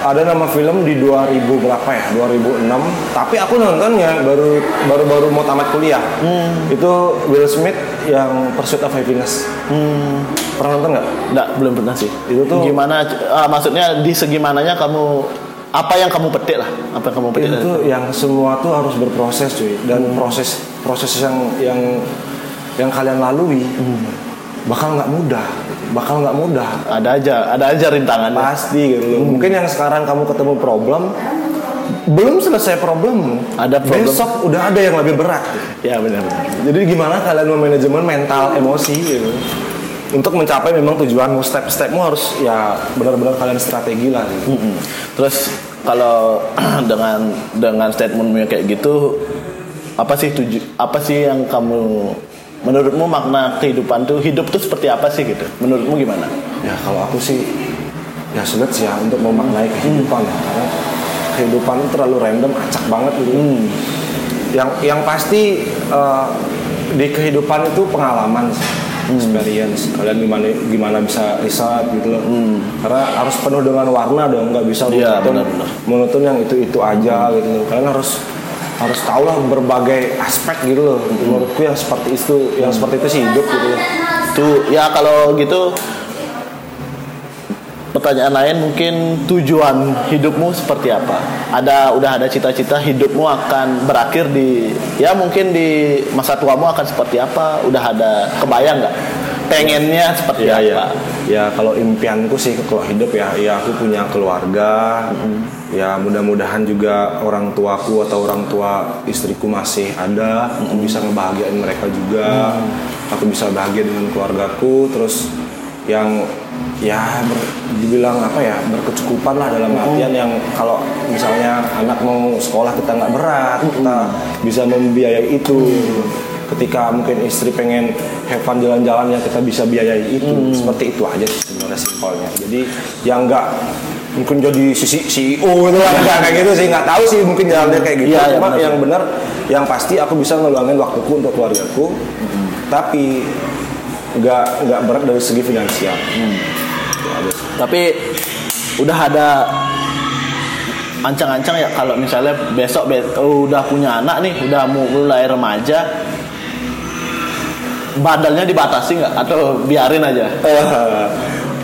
ada nama film di 2000 berapa ya 2006 tapi aku nontonnya baru baru baru mau tamat kuliah Hmm. itu Will Smith yang Pursuit of Happiness Hmm. pernah nonton nggak Nggak, belum pernah sih. Itu tuh- gimana ah, maksudnya di segi mananya kamu apa yang kamu petik lah? Apa yang kamu petik? itu yang semua tuh harus berproses cuy dan Hmm. proses proses yang yang yang kalian lalui Hmm. bakal nggak mudah bakal nggak mudah ada aja, ada aja rintangannya. pasti gitu Hmm. mungkin yang sekarang kamu ketemu problem belum selesai problem Ada problem. besok udah ada yang lebih berat Ya benar-benar. jadi gimana kalian memanajemen mental emosi gitu untuk mencapai memang tujuanmu step-stepmu harus ya benar-benar kalian strategi lah gitu. Mm-mm. Terus kalau dengan dengan statementmu kayak gitu, apa sih tuju apa sih yang kamu menurutmu makna kehidupan tuh hidup tuh seperti apa sih gitu? Menurutmu gimana? Ya kalau aku sih ya sulit sih ya untuk memaknai kehidupan ya karena kehidupan itu terlalu random, acak banget gitu. Yang yang pasti eh, di kehidupan itu pengalaman sih, experience. Kalian gimana gimana bisa riset gitu loh. Karena harus penuh dengan warna dong, nggak bisa monoton, benar-benar. monoton yang itu itu aja gitu loh. Kalian harus harus tahu lah berbagai aspek gitu loh. Menurutku yang seperti itu, yang seperti itu sih hidup gitu loh. Tuh ya kalau gitu pertanyaan lain mungkin tujuan hidupmu seperti apa? Ada udah ada cita-cita hidupmu akan berakhir di ya mungkin di masa tuamu akan seperti apa? Udah ada kebayang nggak? Pengennya seperti Iya, iya. apa? Ya kalau impianku sih kalau hidup ya, ya aku punya keluarga. Ya mudah-mudahan juga orang tuaku atau orang tua istriku masih ada. Aku bisa ngebahagiain mereka juga. Aku bisa bahagia dengan keluargaku. Terus yang ya ber- dibilang apa ya berkecukupan lah dalam artian yang kalau misalnya anak mau sekolah kita nggak berat kita bisa membiayai itu ketika mungkin istri pengen have fun jalan-jalan ya kita bisa biayai itu seperti itu aja sih sebenarnya simpelnya jadi yang nggak mungkin jadi sisi CEO itu lah kayak gitu sih nggak tahu sih mungkin jalannya kayak gitu iya, cuma benar. yang benar yang pasti aku bisa ngeluangin waktuku untuk keluargaku tapi nggak nggak berat dari segi finansial aja sih. Tapi udah ada ancang-ancang ya kalau misalnya besok be- udah punya anak nih, udah mu- mulai remaja, badalnya dibatasi nggak atau biarin aja? Eh,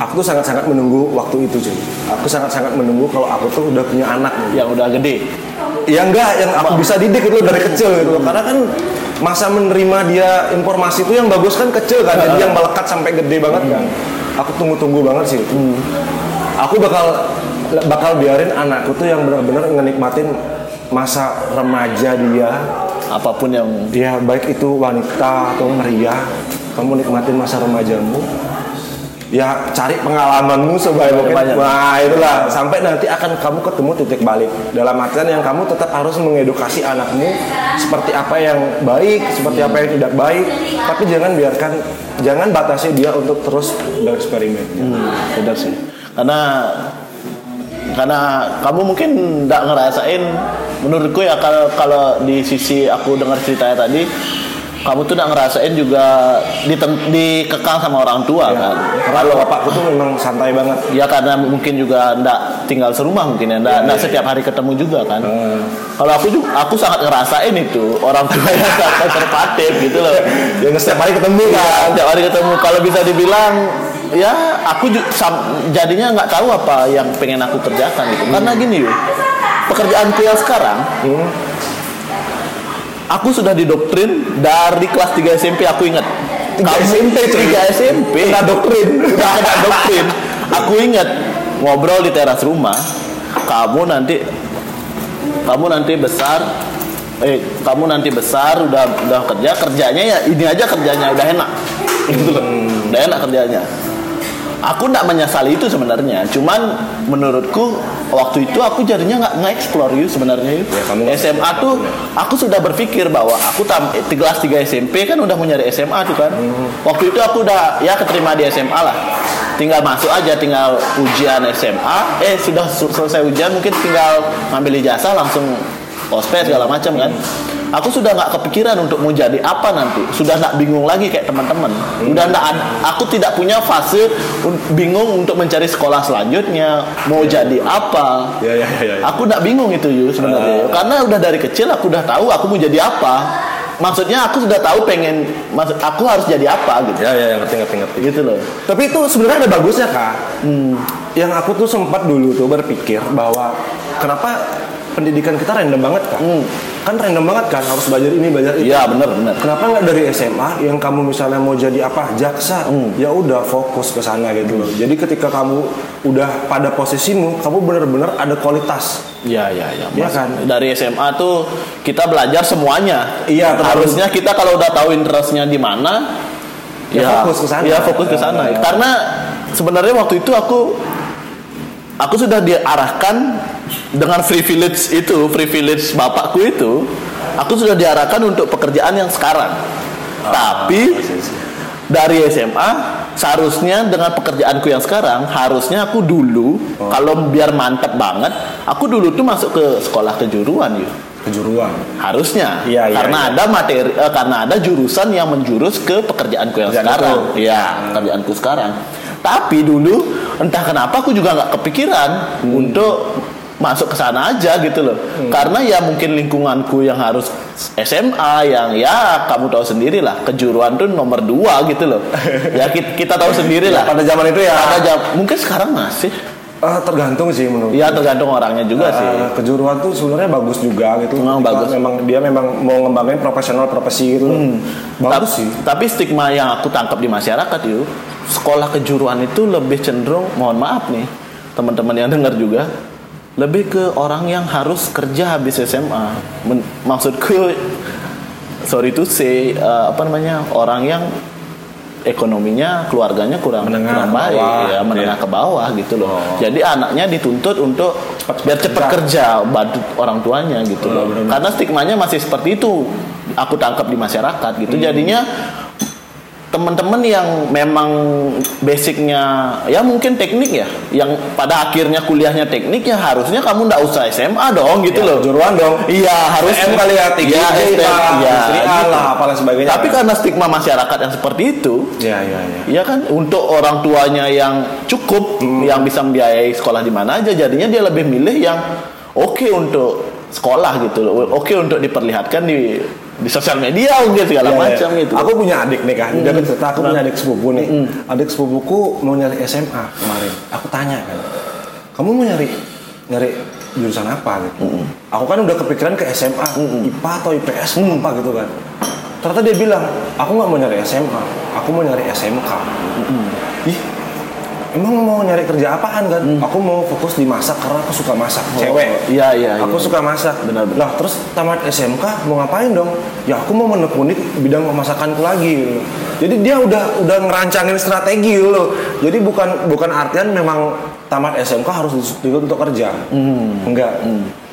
aku tuh sangat-sangat menunggu waktu itu cuy. Aku sangat-sangat menunggu kalau aku tuh udah punya anak nih. Yang udah gede. ya enggak. Yang aku bisa didik itu dari kecil gitu karena kan masa menerima dia informasi itu yang bagus kan kecil kan? Jadi yang melekat sampai gede banget kan? Aku tunggu-tunggu banget sih itu. Aku bakal bakal biarin anakku tuh yang benar-benar ngenikmatin masa remaja dia. Apa pun yang ya baik itu wanita atau pria kamu nikmatin masa remajamu ya cari pengalamanmu sebanyak mungkin Banyak. wah itulah. Sampai nanti akan kamu ketemu titik balik. Dalam artian yang kamu tetap harus mengedukasi anakmu seperti apa yang baik seperti apa yang tidak baik. Tapi jangan biarkan jangan batasi dia untuk terus bereksperimen. Hmm, benar sih. Karena karena kamu mungkin nggak ngerasain. Menurutku ya kalau kalau di sisi aku dengar ceritanya tadi kamu tuh udah ngerasain juga dikekang sama orang tua Ya. kan. Kalau bapakku tuh memang santai banget. Ya karena mungkin juga ndak tinggal serumah mungkin ya, ndak, Iya, ndak iya, setiap hari ketemu juga kan. Hmm. Kalau aku juga, aku sangat ngerasain itu orang tua yang sangat konservatif gitu loh. Yang setiap hari ketemu Ya, kan. setiap hari ketemu. Kalau bisa dibilang, ya aku jadinya nggak tahu apa yang pengen aku kerjakan gitu. Karena gini yuk, pekerjaanku yang sekarang, Hmm. Aku sudah didoktrin dari kelas 3 SMP aku ingat. Tiga Kamu- SMP, cuy. tiga SMP. Kena doktrin. Udah kena doktrin. Aku ingat ngobrol di teras rumah. Kamu nanti, kamu nanti besar. Eh, kamu nanti besar udah udah kerja kerjanya ya ini aja kerjanya udah enak gitu loh udah enak kerjanya aku nggak menyesali itu sebenarnya cuman menurutku waktu itu aku jadinya nggak nge-explore you sebenarnya itu Ya, kamu SMA tuh aku sudah berpikir bahwa aku tam eh, di kelas 3 SMP kan udah mau nyari SMA tuh kan. Waktu itu aku udah ya keterima di SMA lah. Tinggal masuk aja tinggal ujian SMA eh sudah su- selesai ujian mungkin tinggal ngambil ijazah langsung ospek segala macam kan aku sudah nggak kepikiran untuk mau jadi apa nanti sudah nggak bingung lagi kayak teman-teman udah nggak aku tidak punya fase un- bingung untuk mencari sekolah selanjutnya mau jadi apa Ya ya ya ya. Aku nggak bingung itu Yu sebenarnya. Karena udah dari kecil aku udah tahu aku mau jadi apa. Maksudnya aku sudah tahu pengen maksud aku harus jadi apa gitu. Ya ya ya, ngerti ngerti ngerti. Gitu loh. Tapi itu sebenarnya ada bagusnya kak. Yang aku tuh sempat dulu tuh berpikir bahwa kenapa pendidikan kita random banget kak? Kan random banget kan harus belajar ini belajar itu. Iya benar benar. Kenapa nggak dari SMA yang kamu misalnya mau jadi apa jaksa, ya udah fokus ke sana gitu loh. Jadi ketika kamu udah pada posisimu, kamu bener-bener ada kualitas. Iya iya iya. Mas. kan? Dari SMA tuh kita belajar semuanya. Iya, terlalu- Harusnya kita kalau udah tahu interestnya di mana, Ya, fokus ke sana. Ya fokus ke sana. Ya. Karena sebenarnya waktu itu aku aku sudah diarahkan dengan privilege itu, privilege bapakku itu, aku sudah diarahkan untuk pekerjaan yang sekarang. Tapi dari SMA seharusnya dengan pekerjaanku yang sekarang harusnya aku dulu kalau biar mantep banget aku dulu tuh masuk ke sekolah kejuruan yuk Kejuruan. harusnya iya, karena iya. ada materi eh, karena ada jurusan yang menjurus ke pekerjaanku yang sekarang itu. ya pekerjaanku sekarang tapi dulu entah kenapa aku juga nggak kepikiran untuk masuk ke sana aja gitu loh karena ya mungkin lingkunganku yang harus SMA yang ya kamu tahu sendiri lah kejuruan tuh nomor dua gitu loh ya kita, kita tahu sendiri lah Pada zaman itu ya. Pada jam- mungkin sekarang masih Eh, tergantung sih menurut. ya tergantung orangnya juga sih Eh, kejuruan tuh sebenarnya bagus juga gitu. Memang bagus. Memang dia memang mau ngembangin profesional profesi gitu. Bagus Ta- sih. Tapi stigma yang aku tangkap di masyarakat yuk, sekolah kejuruan itu lebih cenderung, mohon maaf nih, teman-teman yang dengar juga, lebih ke orang yang harus kerja habis SMA. Men- maksudku, sorry to say, eh, apa namanya, orang yang ekonominya keluarganya kurang Menengah kurang baik bawah, ya menengah iya. ke bawah gitu loh. Oh. Jadi anaknya dituntut untuk Cepat-cepat biar cepat kerja. bantu orang tuanya gitu loh. benar-benar. Karena stigmanya masih seperti itu aku tangkap di masyarakat gitu. Hmm. Jadinya teman-teman yang memang basicnya ya mungkin teknik ya, yang pada akhirnya kuliahnya teknik ya harusnya kamu ndak usah SMA dong gitu loh. Kejuruan dong. Iya harus STM kali ya, tinggi Iya, STM, iya, industrian gitu. lah, sebagainya. Tapi karena stigma masyarakat yang seperti itu, Ya ya ya. Iya kan untuk orang tuanya yang cukup Hmm. yang bisa membiayai sekolah di mana aja jadinya dia lebih milih yang oke untuk sekolah gitu loh. Oke untuk diperlihatkan di di sosial media mungkin segala Iya, macam iya. gitu. Aku punya adik nih kan, dia cerita aku punya adik sepupu nih. Mm. Adik sepupuku mau nyari SMA kemarin. Aku tanya kan, kamu mau nyari nyari jurusan apa gitu? Aku kan udah kepikiran ke SMA, IPA atau IPS atau apa gitu kan. Ternyata dia bilang, aku nggak mau nyari SMA, aku mau nyari SMK. Ih, emang mau nyari kerja apaan kan? Aku mau fokus di masak karena aku suka masak, cewek. Iya iya. Aku iya. suka masak. Benar-benar. Lah terus tamat SMK mau ngapain dong? Ya aku mau menekuni bidang pemasakanku lagi. gitu. Jadi dia udah udah ngerancangin strategi gitu loh. Jadi bukan bukan artian memang tamat SMK harus dituntut untuk kerja. Hmm. Enggak.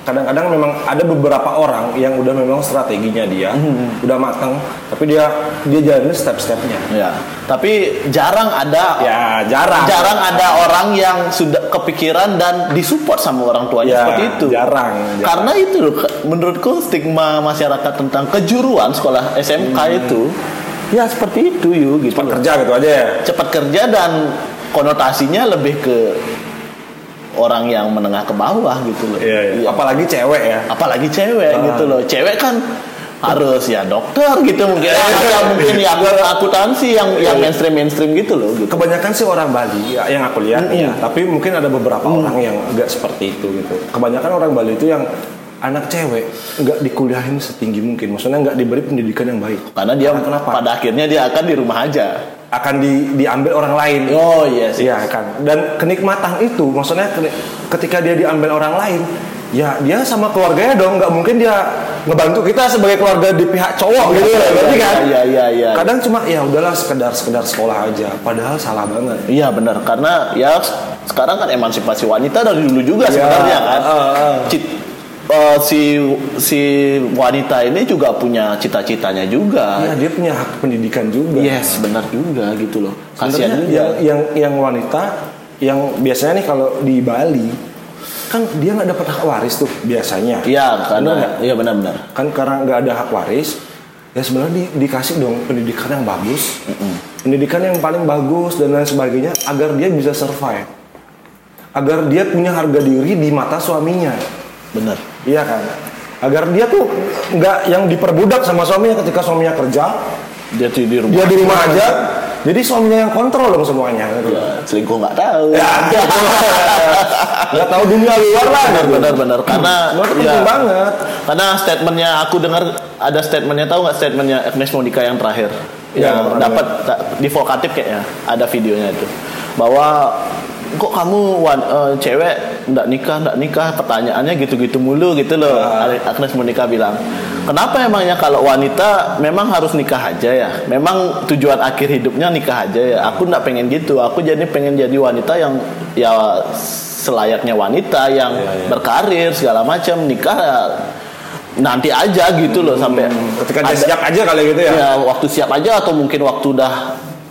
Kadang-kadang memang ada beberapa orang yang udah memang strateginya dia Hmm. udah matang tapi dia dia jalanin step-stepnya Ya, tapi jarang ada ya jarang jarang ada orang yang sudah kepikiran dan disupport sama orang tuanya Ya, seperti itu. jarang, jarang. Karena itu loh, menurutku stigma masyarakat tentang kejuruan sekolah SMK itu ya seperti itu yuk gitu. cepat loh. kerja gitu aja ya Cepat kerja dan konotasinya lebih ke orang yang menengah ke bawah gitu loh. Iya, iya. Iya. apalagi cewek ya Apalagi cewek Ah. gitu loh. Cewek kan harus ya dokter gitu mungkin atau mungkin yang akuntansi yang yang mainstream mainstream gitu loh gitu. kebanyakan sih orang Bali ya, yang aku lihat ya tapi mungkin ada beberapa orang yang enggak seperti itu gitu kebanyakan orang Bali itu yang anak cewek nggak dikuliahin setinggi mungkin maksudnya nggak diberi pendidikan yang baik Karena dia kenapa pada akhirnya dia akan di rumah aja. Akan di, diambil orang lain Oh yes. Iya kan. Dan kenikmatan itu, maksudnya ketika dia diambil orang lain, ya dia sama keluarganya dong. nggak mungkin dia ngebantu kita sebagai keluarga di pihak cowok gitu ya, berarti kan? Iya iya iya. Kadang cuma ya udahlah sekedar sekedar sekolah aja. Padahal salah banget. Iya benar karena ya sekarang kan emansipasi wanita dari dulu juga Iya, sebenarnya kan. uh, uh. Eh, si si wanita ini juga punya cita-citanya juga. Iya dia punya hak pendidikan juga. Yes, benar juga gitu loh. Kasihan juga. yang, yang yang wanita yang biasanya nih kalau di Bali kan dia nggak dapat hak waris tuh biasanya. Iya, karena iya benar-benar. kan karena nggak ada hak waris ya sebenarnya di- dikasih dong pendidikan yang bagus pendidikan yang paling bagus dan lain sebagainya agar dia bisa survive agar dia punya harga diri di mata suaminya Benar. Iya kan? Agar dia tuh nggak yang diperbudak sama suaminya ketika suaminya kerja. Dia tuh di rumah. dia di rumah aja. jadi suaminya yang kontrol dong semuanya. Ya, selingkuh nggak tahu. ya nggak tahu. Dunia luar lah gitu. Benar-benar karena Nah, itu ya, penting banget. Karena statementnya aku dengar ada statementnya tahu nggak statementnya Agnes Monica yang terakhir? Iya, yang dapat ta- di vokatif kayaknya ada videonya itu. Bahwa kok kamu wan, eh, cewek ndak nikah ndak nikah? Pertanyaannya gitu-gitu mulu gitu loh. Ah. Agnes Monica bilang kenapa emangnya kalau wanita memang harus nikah aja ya? Memang tujuan akhir hidupnya nikah aja ya? Aku ndak pengen gitu. Aku jadi pengen jadi wanita yang ya selayaknya wanita yang Iya, iya. berkarir segala macam. Nikah ya nanti aja gitu loh sampai ketika ada- siap aja kali gitu ya. Ya waktu siap aja atau mungkin waktu udah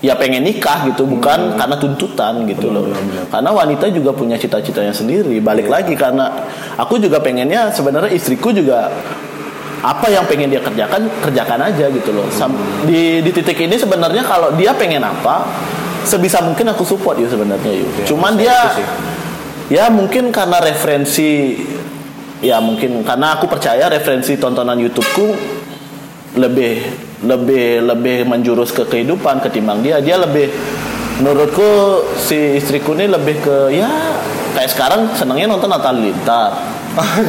ya pengen nikah gitu bukan karena tuntutan gitu loh. Karena wanita juga punya cita-citanya sendiri. Balik lagi karena aku juga pengennya sebenarnya istriku juga apa yang pengen dia kerjakan kerjakan aja gitu loh. Sam- di di titik ini sebenarnya kalau dia pengen apa sebisa mungkin aku support ya sebenarnya yuk cuman dia ya mungkin karena referensi ya mungkin karena aku percaya referensi tontonan YouTubeku lebih lebih lebih menjurus ke kehidupan ketimbang dia dia lebih menurutku si istriku ini lebih ke ya kayak sekarang senangnya nonton Natal Lintar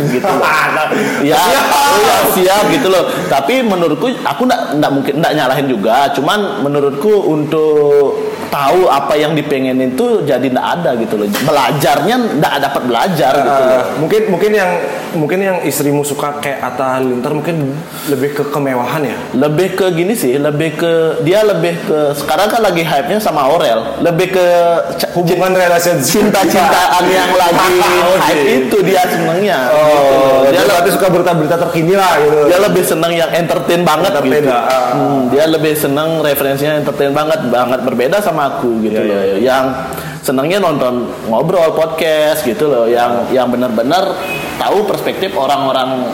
gitu loh. ya, iya, siap gitu loh. Tapi menurutku aku ndak ndak mungkin ndak nyalahin juga. Cuman menurutku untuk tahu apa yang dipengenin itu jadi ndak ada gitu loh. Belajarnya ndak dapat belajar gitu loh. Uh, mungkin mungkin yang mungkin yang istrimu suka kayak Atta Halilintar mungkin lebih ke kemewahan ya Lebih ke gini sih, lebih ke dia lebih ke sekarang kan lagi hype-nya sama Lebih ke hubungan relasi cinta-cintaan yang lagi hype itu dia senengnya. oh gitu. dia berarti suka berita-berita terkini lah gitu dia lebih seneng yang entertain banget Entertain, gitu. ah. Hmm, dia lebih seneng referensinya entertain banget, banget berbeda sama aku gitu Iya, loh. iya, Yang senengnya nonton ngobrol podcast gitu loh, yang yang benar-benar tahu perspektif orang-orang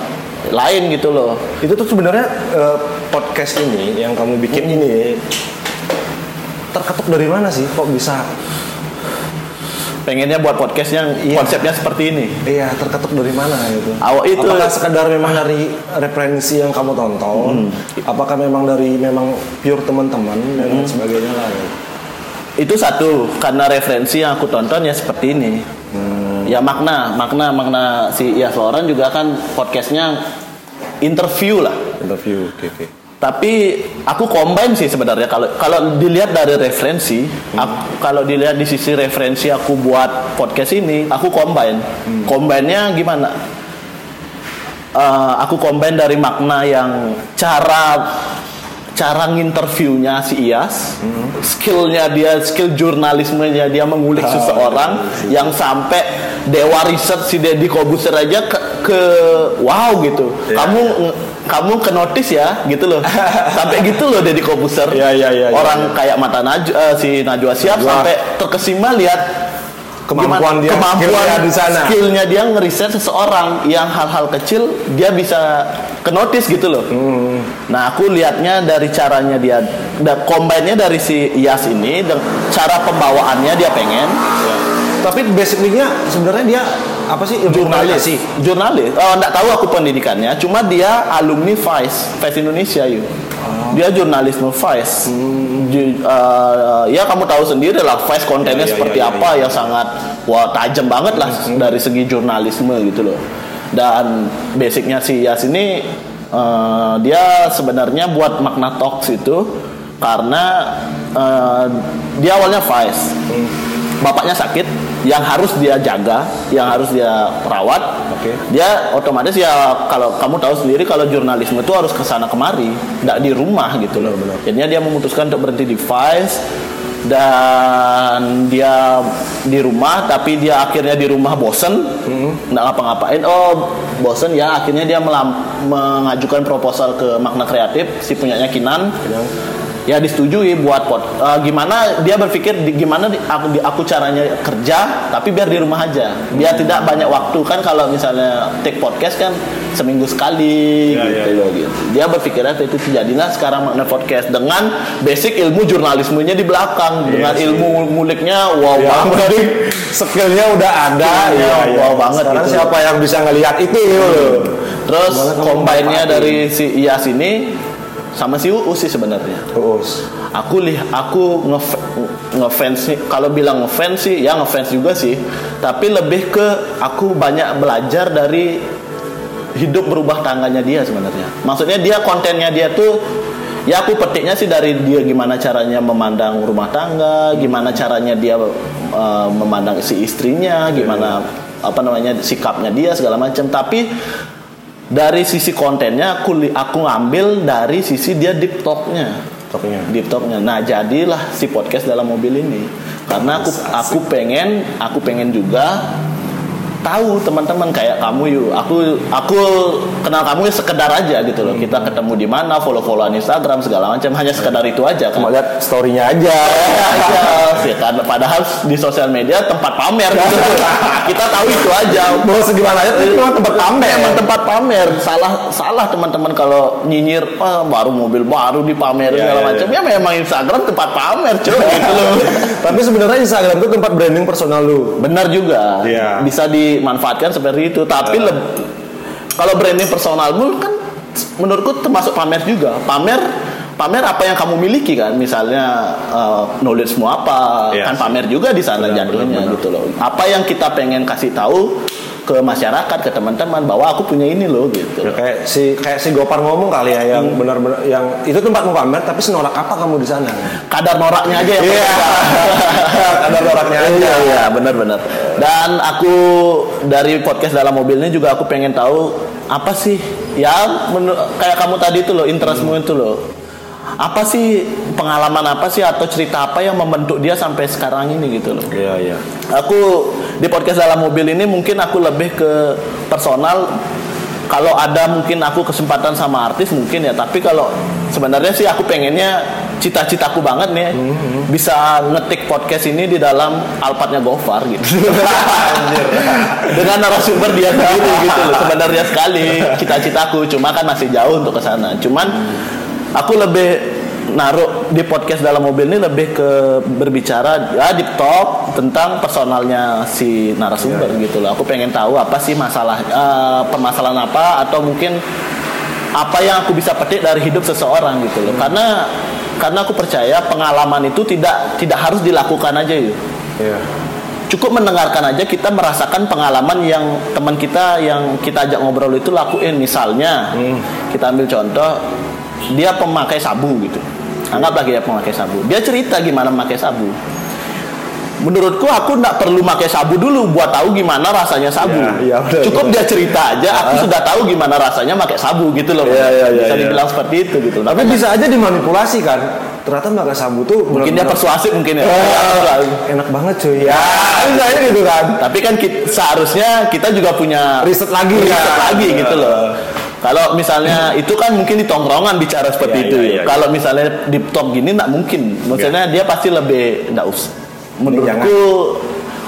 lain gitu loh. itu tuh sebenarnya eh, podcast ini yang kamu bikin Hmm. ini terketuk dari mana sih kok bisa Pengennya buat podcast yang Iya. konsepnya seperti ini. iya terketuk dari mana gitu Awal itu apakah sekedar memang dari referensi yang kamu tonton Hmm. apakah memang dari memang pure teman-teman dan lain sebagainya lah gitu? itu satu karena referensi yang aku tonton ya seperti ini. Hmm. Ya makna, makna, makna si Iya Floran juga kan podcastnya interview lah. interview oke oke Tapi aku combine sih sebenarnya kalau kalau dilihat dari referensi, aku- kalau dilihat di sisi referensi aku buat podcast ini, aku combine. Combine-nya gimana? Eh, aku combine dari makna yang cara cara nginterviewnya si Iyas, skillnya dia, skill jurnalismenya dia mengulik Ah, seseorang yang sampai dewa riset si Deddy Kobuser aja ke, ke wow gitu. Iya. Kamu kamu ke notice ya gitu loh. sampai gitu loh Deddy Kobuser. Iya, iya, iya, Orang kayak mata Najwa eh, si Najwa Siap Najwa. sampai terkesima lihat Kemampuan gimana- dia, kemampuan di sana. skillnya dia ngeriset seseorang yang hal-hal kecil dia bisa ke notice gitu loh. Hmm. Nah aku lihatnya dari caranya dia, da, combine-nya dari si Iyas ini, dan cara pembawaannya dia pengen Tapi basicnya sebenarnya dia apa sih jurnalis, komunikasi? jurnalis. Oh nggak tahu aku pendidikannya, cuma dia alumni Vice, Vice Indonesia yuk. Oh. Dia jurnalisme Vice. Ju- eh, ya kamu tahu sendiri lah Vice kontennya Hmm. Iya, iya, seperti iya, apa yang sangat wah tajam banget lah dari segi jurnalisme gitu loh. Dan basicnya si Yas ini eh, dia sebenarnya buat makna talks itu karena eh, dia awalnya Vice. Bapaknya sakit, yang harus dia jaga, yang harus dia rawat. Oke. Dia otomatis ya kalau kamu tahu sendiri kalau jurnalisme itu harus ke sana kemari, tidak di rumah gitu loh. Benar. Jadinya dia memutuskan untuk berhenti di Vice dan dia di rumah tapi dia akhirnya di rumah bosen Hmm. nggak ngapa-ngapain oh bosen ya akhirnya dia melam- mengajukan proposal ke makna kreatif si punyanya Kinan ya disetujui buat pot eh, gimana dia berpikir di- gimana di- aku di- aku caranya kerja tapi biar di rumah aja biar tidak banyak waktu kan kalau misalnya take podcast kan seminggu sekali Ya, gitu ya, gitu. dia berpikirnya itu jadilah sekarang makna podcast dengan basic ilmu jurnalismenya di belakang dengan sih. ilmu nguliknya wow Ya, banget skillnya udah ada. Iya, wow banget Sekarang gitu. siapa yang bisa ngelihat itu? gitu. terus combine-nya dari si Iyas ini sama si Uus sih sebenarnya. Terus. aku lihat aku nge- ngefans nih kalau bilang ngefans sih ya ngefans juga sih. Tapi lebih ke aku banyak belajar dari hidup berubah tangganya dia sebenarnya. Maksudnya dia kontennya dia tuh ya aku petiknya sih dari dia gimana caranya memandang rumah tangga gimana caranya dia uh, memandang si istrinya gimana apa namanya sikapnya dia segala macam. Tapi dari sisi kontennya aku aku ngambil dari sisi dia deep talknya Toknya. deep talknya. Nah jadilah si podcast dalam mobil ini karena aku aku pengen aku pengen juga tahu teman-teman kayak kamu yuk aku aku kenal kamu ya sekedar aja gitu loh kita ketemu di mana follow followan Instagram segala macam hanya sekedar itu aja kan Cuma lihat story-nya aja. aja sih kan padahal di sosial media tempat pamer gitu kita tahu itu aja Mau segimana aja cuma tempat pamer. Emang tempat pamer. Salah salah teman-teman kalau nyinyir "Ah, baru mobil baru dipamerin Iya, segala iya, macam. Ya memang Instagram tempat pamer, cuy gitu loh. Tapi sebenarnya Instagram itu tempat branding personal lu. Benar juga. Iya. Bisa dimanfaatkan seperti itu, tapi leb- kalau branding personalmu kan menurutku termasuk pamer juga. Pamer pamer apa yang kamu miliki kan misalnya eh, knowledge mau apa Iya. kan pamer juga di sana Benar, jatuhnya benar, benar. gitu loh apa yang kita pengen kasih tahu ke masyarakat ke teman-teman bahwa aku punya ini loh gitu Ya, kayak si kayak si Gopar ngomong kali ya yang Hmm. benar-benar yang itu tempat mau pamer tapi senorak apa kamu di sana? kadar noraknya aja Iya. berbeda. Kadar noraknya aja. Iya, iya, benar-benar. Dan aku dari podcast dalam mobil ini juga aku pengen tahu apa sih ya kayak kamu tadi itu loh interestmu itu loh. Apa sih pengalaman apa sih atau cerita apa yang membentuk dia sampai sekarang ini gitu loh. Iya, iya. Aku di podcast dalam mobil ini mungkin aku lebih ke personal. Kalau ada mungkin aku kesempatan sama artis mungkin ya, tapi kalau sebenarnya sih aku pengennya cita-citaku banget nih bisa ngetik podcast ini di dalam Alphardnya Gofar gitu. Dengan narasumber dia sendiri gitu loh. Sebenarnya sekali cita-citaku, cuma kan masih jauh untuk ke sana. Cuman aku lebih naruh di podcast dalam mobil ini lebih ke berbicara ya di top tentang personalnya si narasumber gitu loh. Aku pengen tahu apa sih masalah eh, permasalahan apa atau mungkin apa yang aku bisa petik dari hidup seseorang gitu loh. Karena karena aku percaya pengalaman itu tidak tidak harus dilakukan aja yuk. Iya. Cukup mendengarkan aja kita merasakan pengalaman yang teman kita yang kita ajak ngobrol itu lakuin misalnya kita ambil contoh dia pemakai sabu gitu. Anggaplah dia pemakai sabu. Dia cerita gimana memakai sabu. Menurutku aku nggak perlu pakai sabu dulu buat tahu gimana rasanya sabu. Iya, iya, benar, cukup dia cerita aja aku sudah tahu gimana rasanya pakai sabu gitu loh. Iya, iya, iya, bisa iya. dibilang seperti itu gitu. Tapi bisa aja dimanipulasi kan? ternyata makan sabu tuh mungkin dia benar-benar- persuasif mungkin ya. Eh, enak banget cuy. Ya misalnya gitu kan. Tapi kan ki- seharusnya kita juga punya riset lagi. riset ya. lagi gitu loh kalau misalnya itu kan mungkin di tongkrongan bicara seperti Iya, itu iya, ya. iya, iya. Kalau misalnya di talk gini nggak mungkin. Maksudnya dia pasti lebih nggak us. Menurutku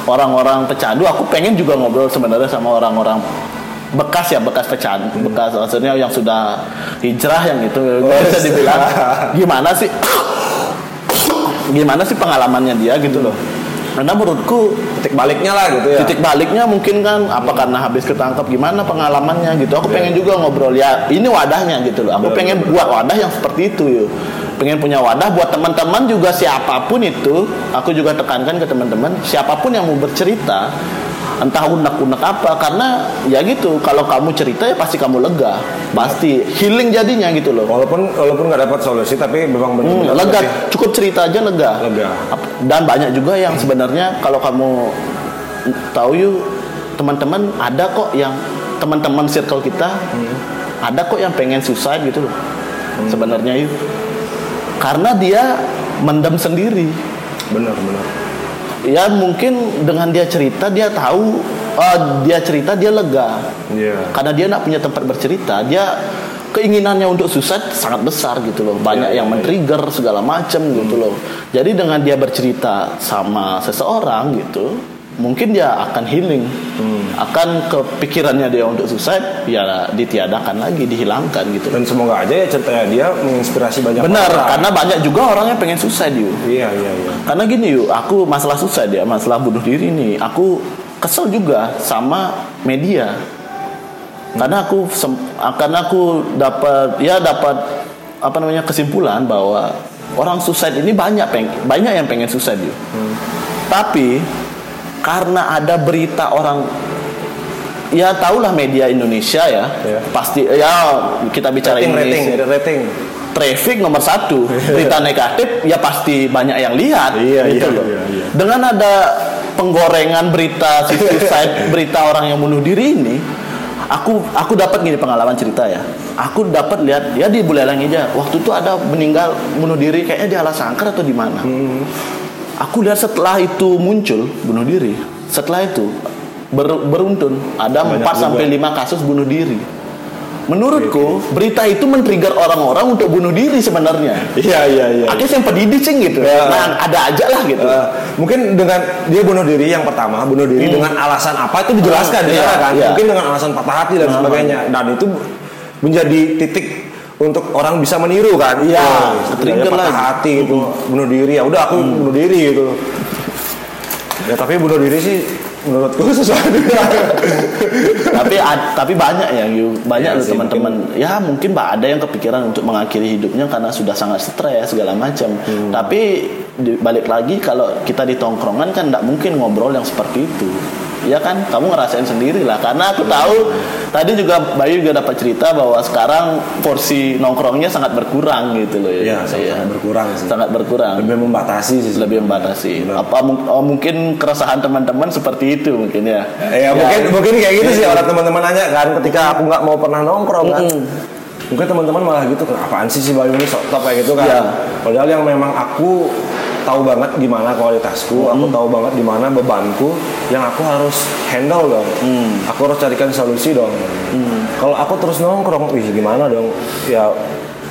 orang-orang pecandu aku pengen juga ngobrol sebenarnya sama orang-orang bekas ya bekas pecandu Hmm. bekas maksudnya yang sudah hijrah yang itu Oh, bisa dibilang gimana sih gimana sih pengalamannya dia gitu loh karena menurutku titik baliknya lah gitu ya. titik baliknya mungkin kan apa karena habis ketangkap gimana pengalamannya gitu. Aku pengen juga ngobrol ya ini wadahnya gitu loh. Aku pengen buat wadah yang seperti itu yuk pengen punya wadah buat teman-teman juga siapa pun itu aku juga tekankan ke teman-teman siapa pun yang mau bercerita entah unek-unek apa karena ya gitu kalau kamu cerita ya pasti kamu lega. Pasti healing jadinya gitu loh. Walaupun walaupun nggak dapat solusi tapi memang Hmm, benar-benar lega. lebih- cukup cerita aja lega. Lega. Dan banyak juga yang sebenarnya kalau kamu tahu yuk teman-teman ada kok yang teman-teman circle kita ada kok yang pengen suicide gitu loh. Sebenarnya yuk. Karena dia mendem sendiri. Benar benar ya mungkin dengan dia cerita dia tahu oh, dia cerita dia lega. Iya. Karena dia nggak punya tempat bercerita dia keinginannya untuk suicide sangat besar gitu loh. Banyak Iya, yang iya, men-trigger segala macam gitu loh. Jadi dengan dia bercerita sama seseorang gitu mungkin dia akan healing Hmm. akan kepikirannya dia untuk suicide ya ditiadakan lagi dihilangkan gitu dan semoga aja ya ceritanya dia menginspirasi banyak benar orang. karena banyak juga orang yang pengen suicide yuk iya iya iya karena gini yuk, aku masalah susah dia, masalah bunuh diri nih. Aku kesel juga sama media. Karena aku karena aku dapat ya dapat apa namanya kesimpulan bahwa orang suicide ini banyak peng banyak yang pengen suicide yuk. Tapi karena ada berita orang ya tahulah media Indonesia ya, Ya. pasti ya kita bicara rating rating Indonesia. rating traffic nomor satu. Berita negatif ya pasti banyak yang lihat. Iya, gitu iya, loh. iya, iya. dengan ada penggorengan berita suicide berita orang yang bunuh diri ini aku aku dapat gini pengalaman cerita ya. Aku dapat lihat ya di Buleleng aja. Waktu itu ada meninggal bunuh diri kayaknya di alas sangkar atau di mana. Hmm. Aku lihat setelah itu muncul bunuh diri. Setelah itu ber- beruntun. Ada Banyak 4 sampai juga. 5 kasus bunuh diri. Menurutku berita itu men-trigger orang-orang untuk bunuh diri sebenarnya. Iya iya iya. Akhirnya yang pedidih sing gitu. Ya. nah ada aja lah gitu. Eh, mungkin dengan dia bunuh diri yang pertama bunuh diri dengan alasan apa itu dijelaskan Hmm. di sana Iya, kan. iya. mungkin dengan alasan patah hati dan sebagainya. dan itu menjadi titik untuk orang bisa meniru kan Iya, Oh, patah lagi. Hmm. hati itu bunuh diri ya udah aku bunuh diri gitu ya tapi bunuh diri sih menurutku sesuatu tapi ad- tapi banyak ya Yu. banyak sih, teman-teman ya mungkin pak ada yang kepikiran untuk mengakhiri hidupnya karena sudah sangat stres segala macam Hmm. tapi di- balik lagi kalau kita di tongkrongan kan tidak mungkin ngobrol yang seperti itu ya kan? Kamu ngerasain sendiri lah. Karena aku tahu tadi juga Bayu juga dapat cerita bahwa sekarang porsi nongkrongnya sangat berkurang gitu loh Iya, ya sangat berkurang sih. sangat berkurang. Lebih membatasi sih lebih membatasi. Benar. apa oh, mungkin keresahan teman-teman seperti itu mungkin ya? Ya, mungkin mungkin kayak gitu sih orang teman-teman nanya kan ketika aku nggak mau pernah nongkrong kan. Mungkin teman-teman malah gitu, apaan sih si Bayu ini sok top kayak gitu kan. Iya. Padahal yang memang aku tahu banget gimana kualitasku, aku tahu banget di mana bebanku yang aku harus handle dong. Aku harus carikan solusi dong. Kalau aku terus nongkrong, wih gimana dong? Ya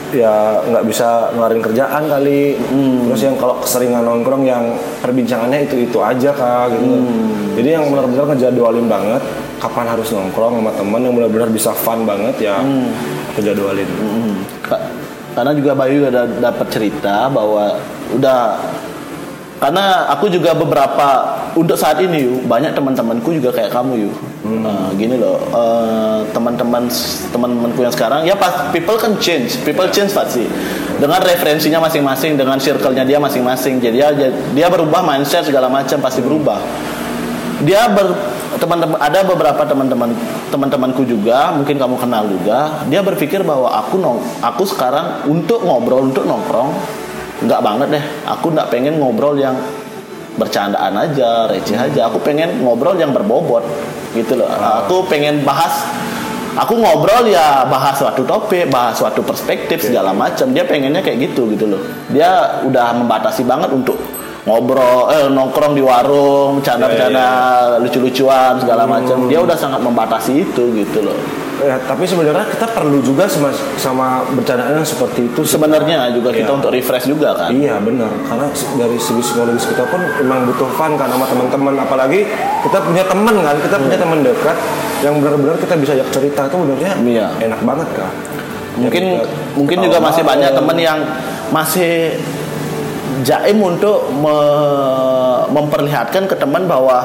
ya nggak bisa ngelarin kerjaan kali. Terus yang kalau keseringan nongkrong yang perbincangannya itu itu aja kak gitu. Jadi yang benar-benar ngejadwalin banget kapan harus nongkrong sama teman yang benar-benar bisa fun banget ya aku jadwalin. Hmm. Ka- Karena juga Bayu ada dapat cerita bahwa udah karena aku juga beberapa untuk saat ini yuk banyak teman-temanku juga kayak kamu yuk Nah, gini loh eh, teman-teman teman-temanku yang sekarang ya pas people kan change people change pasti. Dengan referensinya masing-masing dengan circle-nya dia masing-masing jadi dia dia berubah mindset segala macam pasti berubah. Dia ber teman-teman ada beberapa teman-teman teman-temanku juga mungkin kamu kenal juga dia berpikir bahwa aku nong aku sekarang untuk ngobrol untuk nongkrong nggak banget deh. Aku nggak pengen ngobrol yang bercandaan aja receh aja. Aku pengen ngobrol yang berbobot gitu loh. Aku pengen bahas aku ngobrol ya bahas suatu topik bahas suatu perspektif segala macam dia pengennya kayak gitu gitu loh. Dia udah membatasi banget untuk ngobrol eh nongkrong di warung bercanda-bercanda lucu-lucuan segala macam dia udah sangat membatasi itu gitu loh Ya, tapi sebenarnya kita perlu juga sama, sama bercandaan yang seperti itu. sebenarnya juga kita Iya. untuk refresh juga kan Iya benar, karena dari segi psikologis kita pun memang butuh fun kan sama teman-teman. Apalagi kita punya teman kan, kita punya teman dekat yang benar-benar kita bisa ajak cerita itu benernya Iya. enak banget kan. mungkin kita mungkin juga masih banyak bareng. temen yang masih jaim untuk me- memperlihatkan ke teman bahwa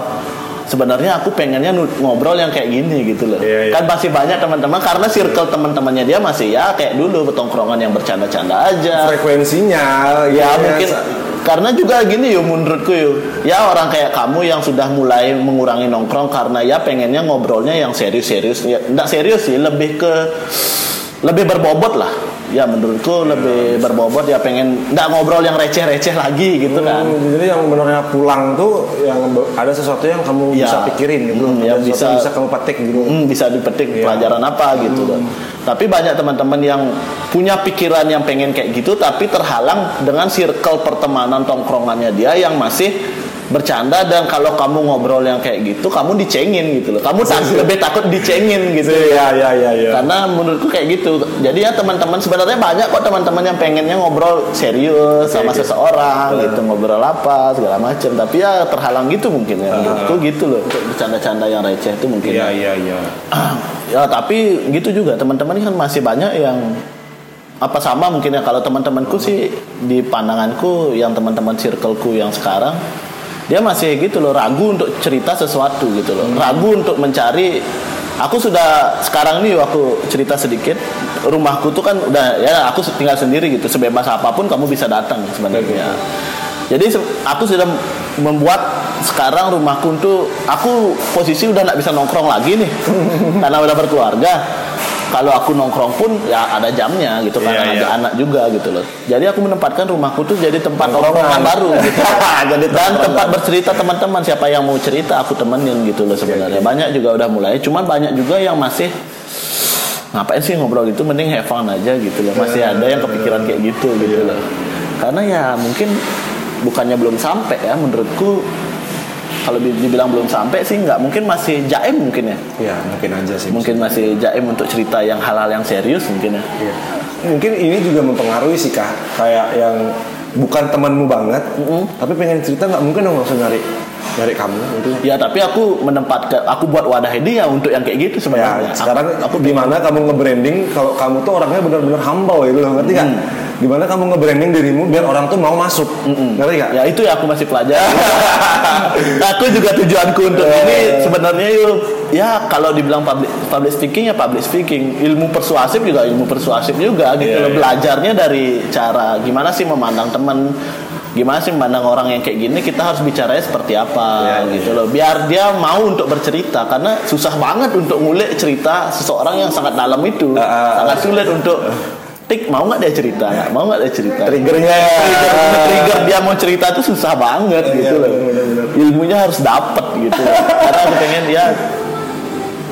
sebenarnya aku pengennya ngobrol yang kayak gini gitu loh. Iya, iya. Kan masih banyak teman-teman karena circle teman-temannya dia masih ya kayak dulu bertongkrongan yang bercanda-canda aja. frekuensinya Ya gitu mungkin karena juga gini yo menurutku yo ya orang kayak kamu yang sudah mulai mengurangi nongkrong karena ya pengennya ngobrolnya yang serius-serius ya enggak serius sih lebih ke lebih berbobot lah ya menurutku lebih berbobot ya pengen enggak ngobrol yang receh-receh lagi gitu kan Hmm, jadi yang benernya pulang tuh yang ada sesuatu yang kamu Ya. bisa pikirin gitu, Hmm, sesuatu bisa- bisa kamu petik gitu. Hmm, bisa dipetik Iya. pelajaran apa gitu loh. Tapi banyak teman-teman yang punya pikiran yang pengen kayak gitu tapi terhalang dengan circle pertemanan tongkrongannya dia yang masih bercanda dan kalau kamu ngobrol yang kayak gitu kamu dicengin gitu loh. Kamu tak- lebih takut dicengin gitu. Iya iya iya iya. Karena menurutku kayak gitu. Jadi ya teman-teman sebenarnya banyak kok teman-teman yang pengennya ngobrol serius sama seseorang gitu, ngobrol apa segala macam. Tapi ya terhalang gitu mungkin ya. Menurutku gitu loh. Bercanda-canda yang receh itu mungkin. Iya iya iya. ya tapi gitu juga teman-teman kan masih banyak yang apa sama mungkin ya kalau teman-temanku sih di pandanganku yang teman-teman circleku yang sekarang dia masih gitu loh ragu untuk cerita sesuatu gitu loh. Ragu untuk mencari aku sudah sekarang nih aku cerita sedikit rumahku tuh kan udah ya aku tinggal sendiri gitu. Sebebas apa pun kamu bisa datang sebenarnya. Jadi aku sudah membuat sekarang rumahku tuh aku posisi udah nggak bisa nongkrong lagi nih. Karena udah berkeluarga. Kalau aku nongkrong pun ya ada jamnya gitu Iya, karena iya. ada anak juga gitu loh. Jadi aku menempatkan rumahku tuh jadi tempat Nongkrongan. baru gitu. Jadi Dan tempat tempat bercerita teman-teman siapa yang mau cerita aku temenin gitu loh sebenarnya. Banyak juga udah mulai, cuman banyak juga yang masih ngapain sih ngobrol gitu mending have fun aja gitu loh. Masih ada yang kepikiran kayak gitu gitu loh. Karena ya mungkin bukannya belum sampai ya menurutku kalau di- dibilang belum sampai sih nggak mungkin masih jaim mungkin ya Iya mungkin aja sih. mungkin masih jaim untuk cerita yang hal-hal yang serius mungkin ya Iya. Mungkin ini juga mempengaruhi sih kak. Kayak yang bukan temanmu banget, tapi pengen cerita nggak mungkin dong langsung nyari nyari kamu gitu. ya tapi aku menempatkan aku buat wadah ini ya untuk yang kayak gitu Ya, sebenarnya sekarang aku gimana kamu nge-branding kalau kamu tuh orangnya benar-benar humble gitu loh, ngerti nggak? Gimana kamu nge-branding dirimu biar orang tuh mau masuk, ngerti nggak? ya itu ya aku masih pelajari. Aku juga tujuanku untuk ini sebenarnya yuk ya kalau dibilang public public speaking ya public speaking. Ilmu persuasif juga ilmu persuasif juga gitu Iya, loh. iya. belajarnya dari cara gimana sih memandang teman gimana sih memandang orang yang kayak gini? Kita harus bicaranya seperti apa Iya, iya, gitu loh. Biar dia mau untuk bercerita karena susah banget untuk ngulik cerita seseorang yang sangat dalam itu. Ah, ah, sangat sulit untuk tik mau nggak dia cerita? Nggak mau nggak dia cerita? Triggernya. trigger, trigger dia mau cerita tuh susah banget gitu loh. Ilmunya harus dapet gitu. Karena aku pengen dia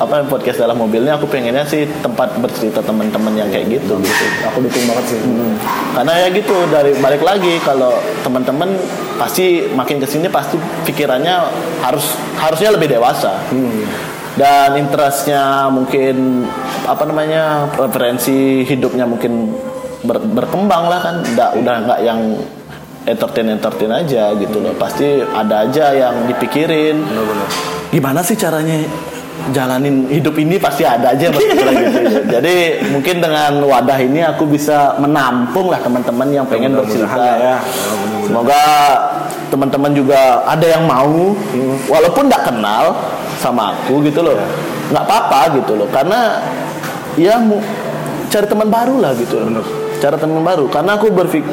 apa podcast dalam mobilnya aku pengennya sih tempat bercerita teman-teman yang kayak gitu gitu. Aku dukung banget sih. Hmm. Karena ya gitu dari balik lagi kalau teman-teman pasti makin ke sini pasti pikirannya harus harusnya lebih dewasa dan interestnya mungkin apa namanya preferensi hidupnya mungkin ber- berkembang lah kan nggak udah nggak yang entertain entertain aja gitu loh pasti ada aja yang dipikirin gimana sih caranya jalanin hidup ini pasti ada aja gitu ya. jadi mungkin dengan wadah ini aku bisa menampung lah teman-teman yang pengen bercerita. lah ya. semoga teman-teman juga ada yang mau walaupun nggak kenal sama aku gitu loh. Nggak apa-apa gitu loh karena ya mu- cari teman baru lah gitu loh cara teman baru karena aku berpikir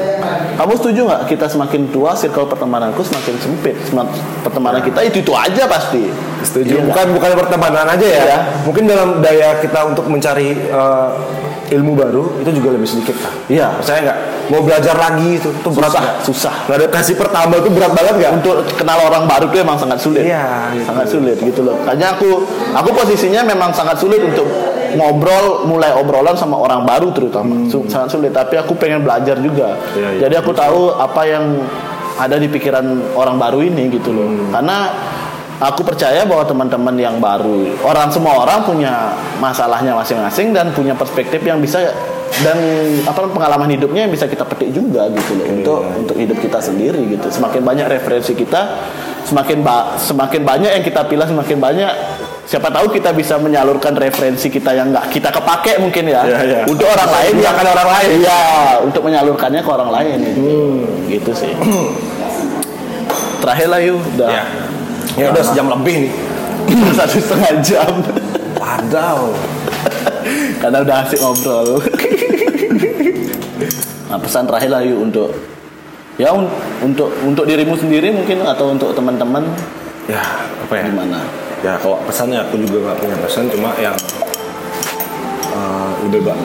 kamu setuju nggak kita semakin tua circle pertemananku semakin sempit pertemanan kita itu itu aja pasti Setuju. Iya bukan bukan pertemanan aja ya. Iya. Mungkin dalam daya kita untuk mencari eh, ilmu baru itu juga lebih sedikit kan. Iya. Percaya nggak? Mau belajar lagi itu tuh berat Susah, susah. Adaptasi pertama itu berat banget nggak? untuk kenal orang baru tuh emang sangat sulit. Iya, gitu. sangat sulit gitu loh. Makanya aku aku posisinya memang sangat sulit untuk ngobrol mulai obrolan sama orang baru terutama. Su- sangat sulit tapi aku pengen belajar juga. Iya, iya. jadi aku tahu apa yang ada di pikiran orang baru ini gitu loh. Karena aku percaya bahwa teman-teman yang baru orang semua orang punya masalahnya masing-masing dan punya perspektif yang bisa dan apa pengalaman hidupnya yang bisa kita petik juga gitu loh. Untuk untuk hidup kita sendiri gitu. Semakin banyak referensi kita semakin ba- semakin banyak yang kita pilih semakin banyak siapa tahu kita bisa menyalurkan referensi kita yang nggak kita kepake mungkin ya Iya, iya. untuk orang lain yang Digunakan orang lain. iya untuk menyalurkannya ke orang lain gitu, gitu sih terakhir lah yuk udah Ya. Ya udah sejam lebih nih. satu setengah jam Padahal. karena udah asik ngobrol nah pesan terakhir lah yuk untuk ya un- untuk untuk dirimu sendiri mungkin atau untuk teman-teman Ya, apa ya? gimana Ya kalau pesannya aku juga nggak punya pesan cuma yang eh, udah bak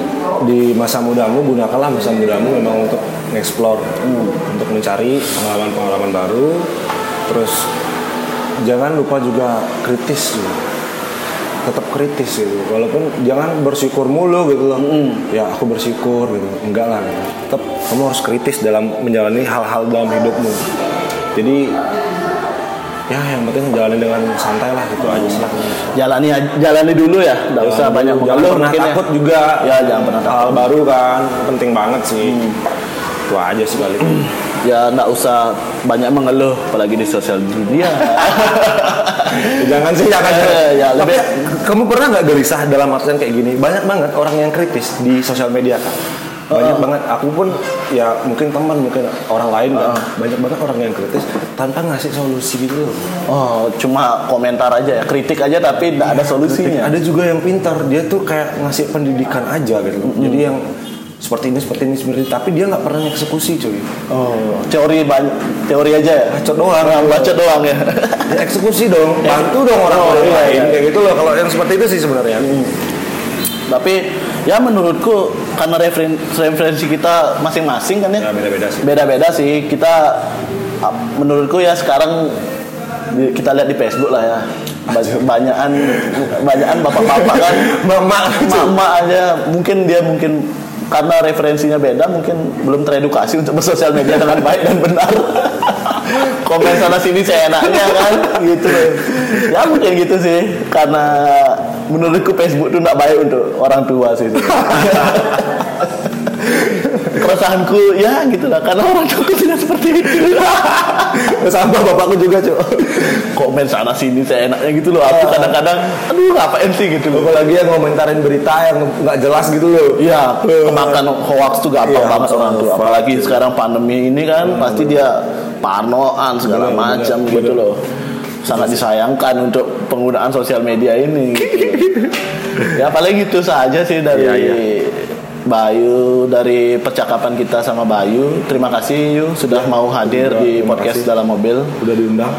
di masa mudamu gunakanlah masa mudamu memang untuk explore untuk mencari pengalaman-pengalaman baru. Terus jangan lupa juga kritis gitu. tetap kritis gitu. Walaupun jangan bersyukur mulu gitu loh. Ya aku bersyukur gitu. Enggak lah tetap kamu harus kritis dalam menjalani hal-hal dalam hidupmu. Jadi ya yang penting jalani dengan santai lah gitu aja sih. Lah jalani jalani dulu ya nggak usah Jangan- banyak jangan mengeluh pernah mungkin ya. takut juga. Ya, jangan pernah hal takut. baru kan penting banget sih. Itu aja sih kali ya nggak usah banyak mengeluh apalagi di sosial media. Jangan sih jangan Eh, ya, Tapi lebih- kamu pernah nggak gelisah dalam artian kayak gini? Banyak banget orang yang kritis di sosial media kan banyak banget. Aku pun ya mungkin teman mungkin orang lain kan. Banyak banget orang yang kritis tanpa ngasih solusi gitu loh. oh cuma komentar aja ya kritik aja tapi nggak ada solusinya. Ada juga yang pintar dia tuh kayak ngasih pendidikan aja gitu jadi yang seperti ini seperti ini seperti ini. Tapi dia nggak pernah eksekusi cuy. Oh teori banyak teori aja ya? Bacot doang. Nah, bacot doang ya? Ya eksekusi dong bantu dong orang Oh, orang iya, lain. iya. kayak gitu loh kalau yang seperti itu sih sebenarnya. Tapi ya menurutku karena referen- referensi kita masing-masing kan ya? Ya beda-beda sih. Beda-beda sih. Kita menurutku ya sekarang kita lihat di Facebook lah ya. Ba- banyakan banyakan bapak-bapak kan. Mama. mama aja. Mungkin dia mungkin karena referensinya beda mungkin belum teredukasi untuk bersosial media dengan baik dan benar. Komen sana sini seenaknya kan gitu. Ya mungkin gitu sih. Karena menurutku Facebook itu nggak baik untuk orang tua sih perasaanku ya gitulah karena orang tua tidak seperti itu. Sama bapakku juga cuy komen sana sini seenaknya gitu loh. Aku kadang-kadang aduh ngapain sih? gitu loh. Apalagi yang ngomentarin berita yang nggak jelas gitu loh. Iya, kemakan hoax tuh gampang Iya, banget orang hoax. Apalagi sekarang pandemi ini kan pasti dia parnoan segala Bener, macam gitu loh. Sangat disayangkan untuk penggunaan sosial media ini. gitu. ya paling gitu saja sih dari Iya, iya. Bayu dari percakapan kita sama Bayu. Terima kasih Yu sudah mau hadir Udah, di terima podcast kasih. dalam mobil. udah diundang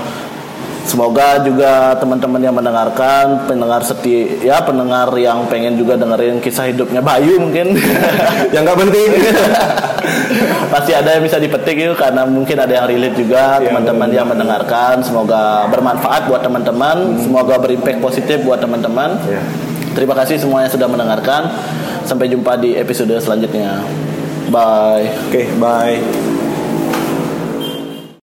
Semoga juga teman-teman yang mendengarkan, pendengar seti, ya pendengar yang pengen juga dengerin kisah hidupnya Bayu mungkin. yang nggak penting Pasti ada yang bisa dipetik yuk karena mungkin ada yang relate juga Iya, teman-teman benar. yang mendengarkan. Semoga bermanfaat buat teman-teman, semoga berimpact positif buat teman-teman. Iya. Terima kasih semua yang sudah mendengarkan. Sampai jumpa di episode selanjutnya. Bye. oke bye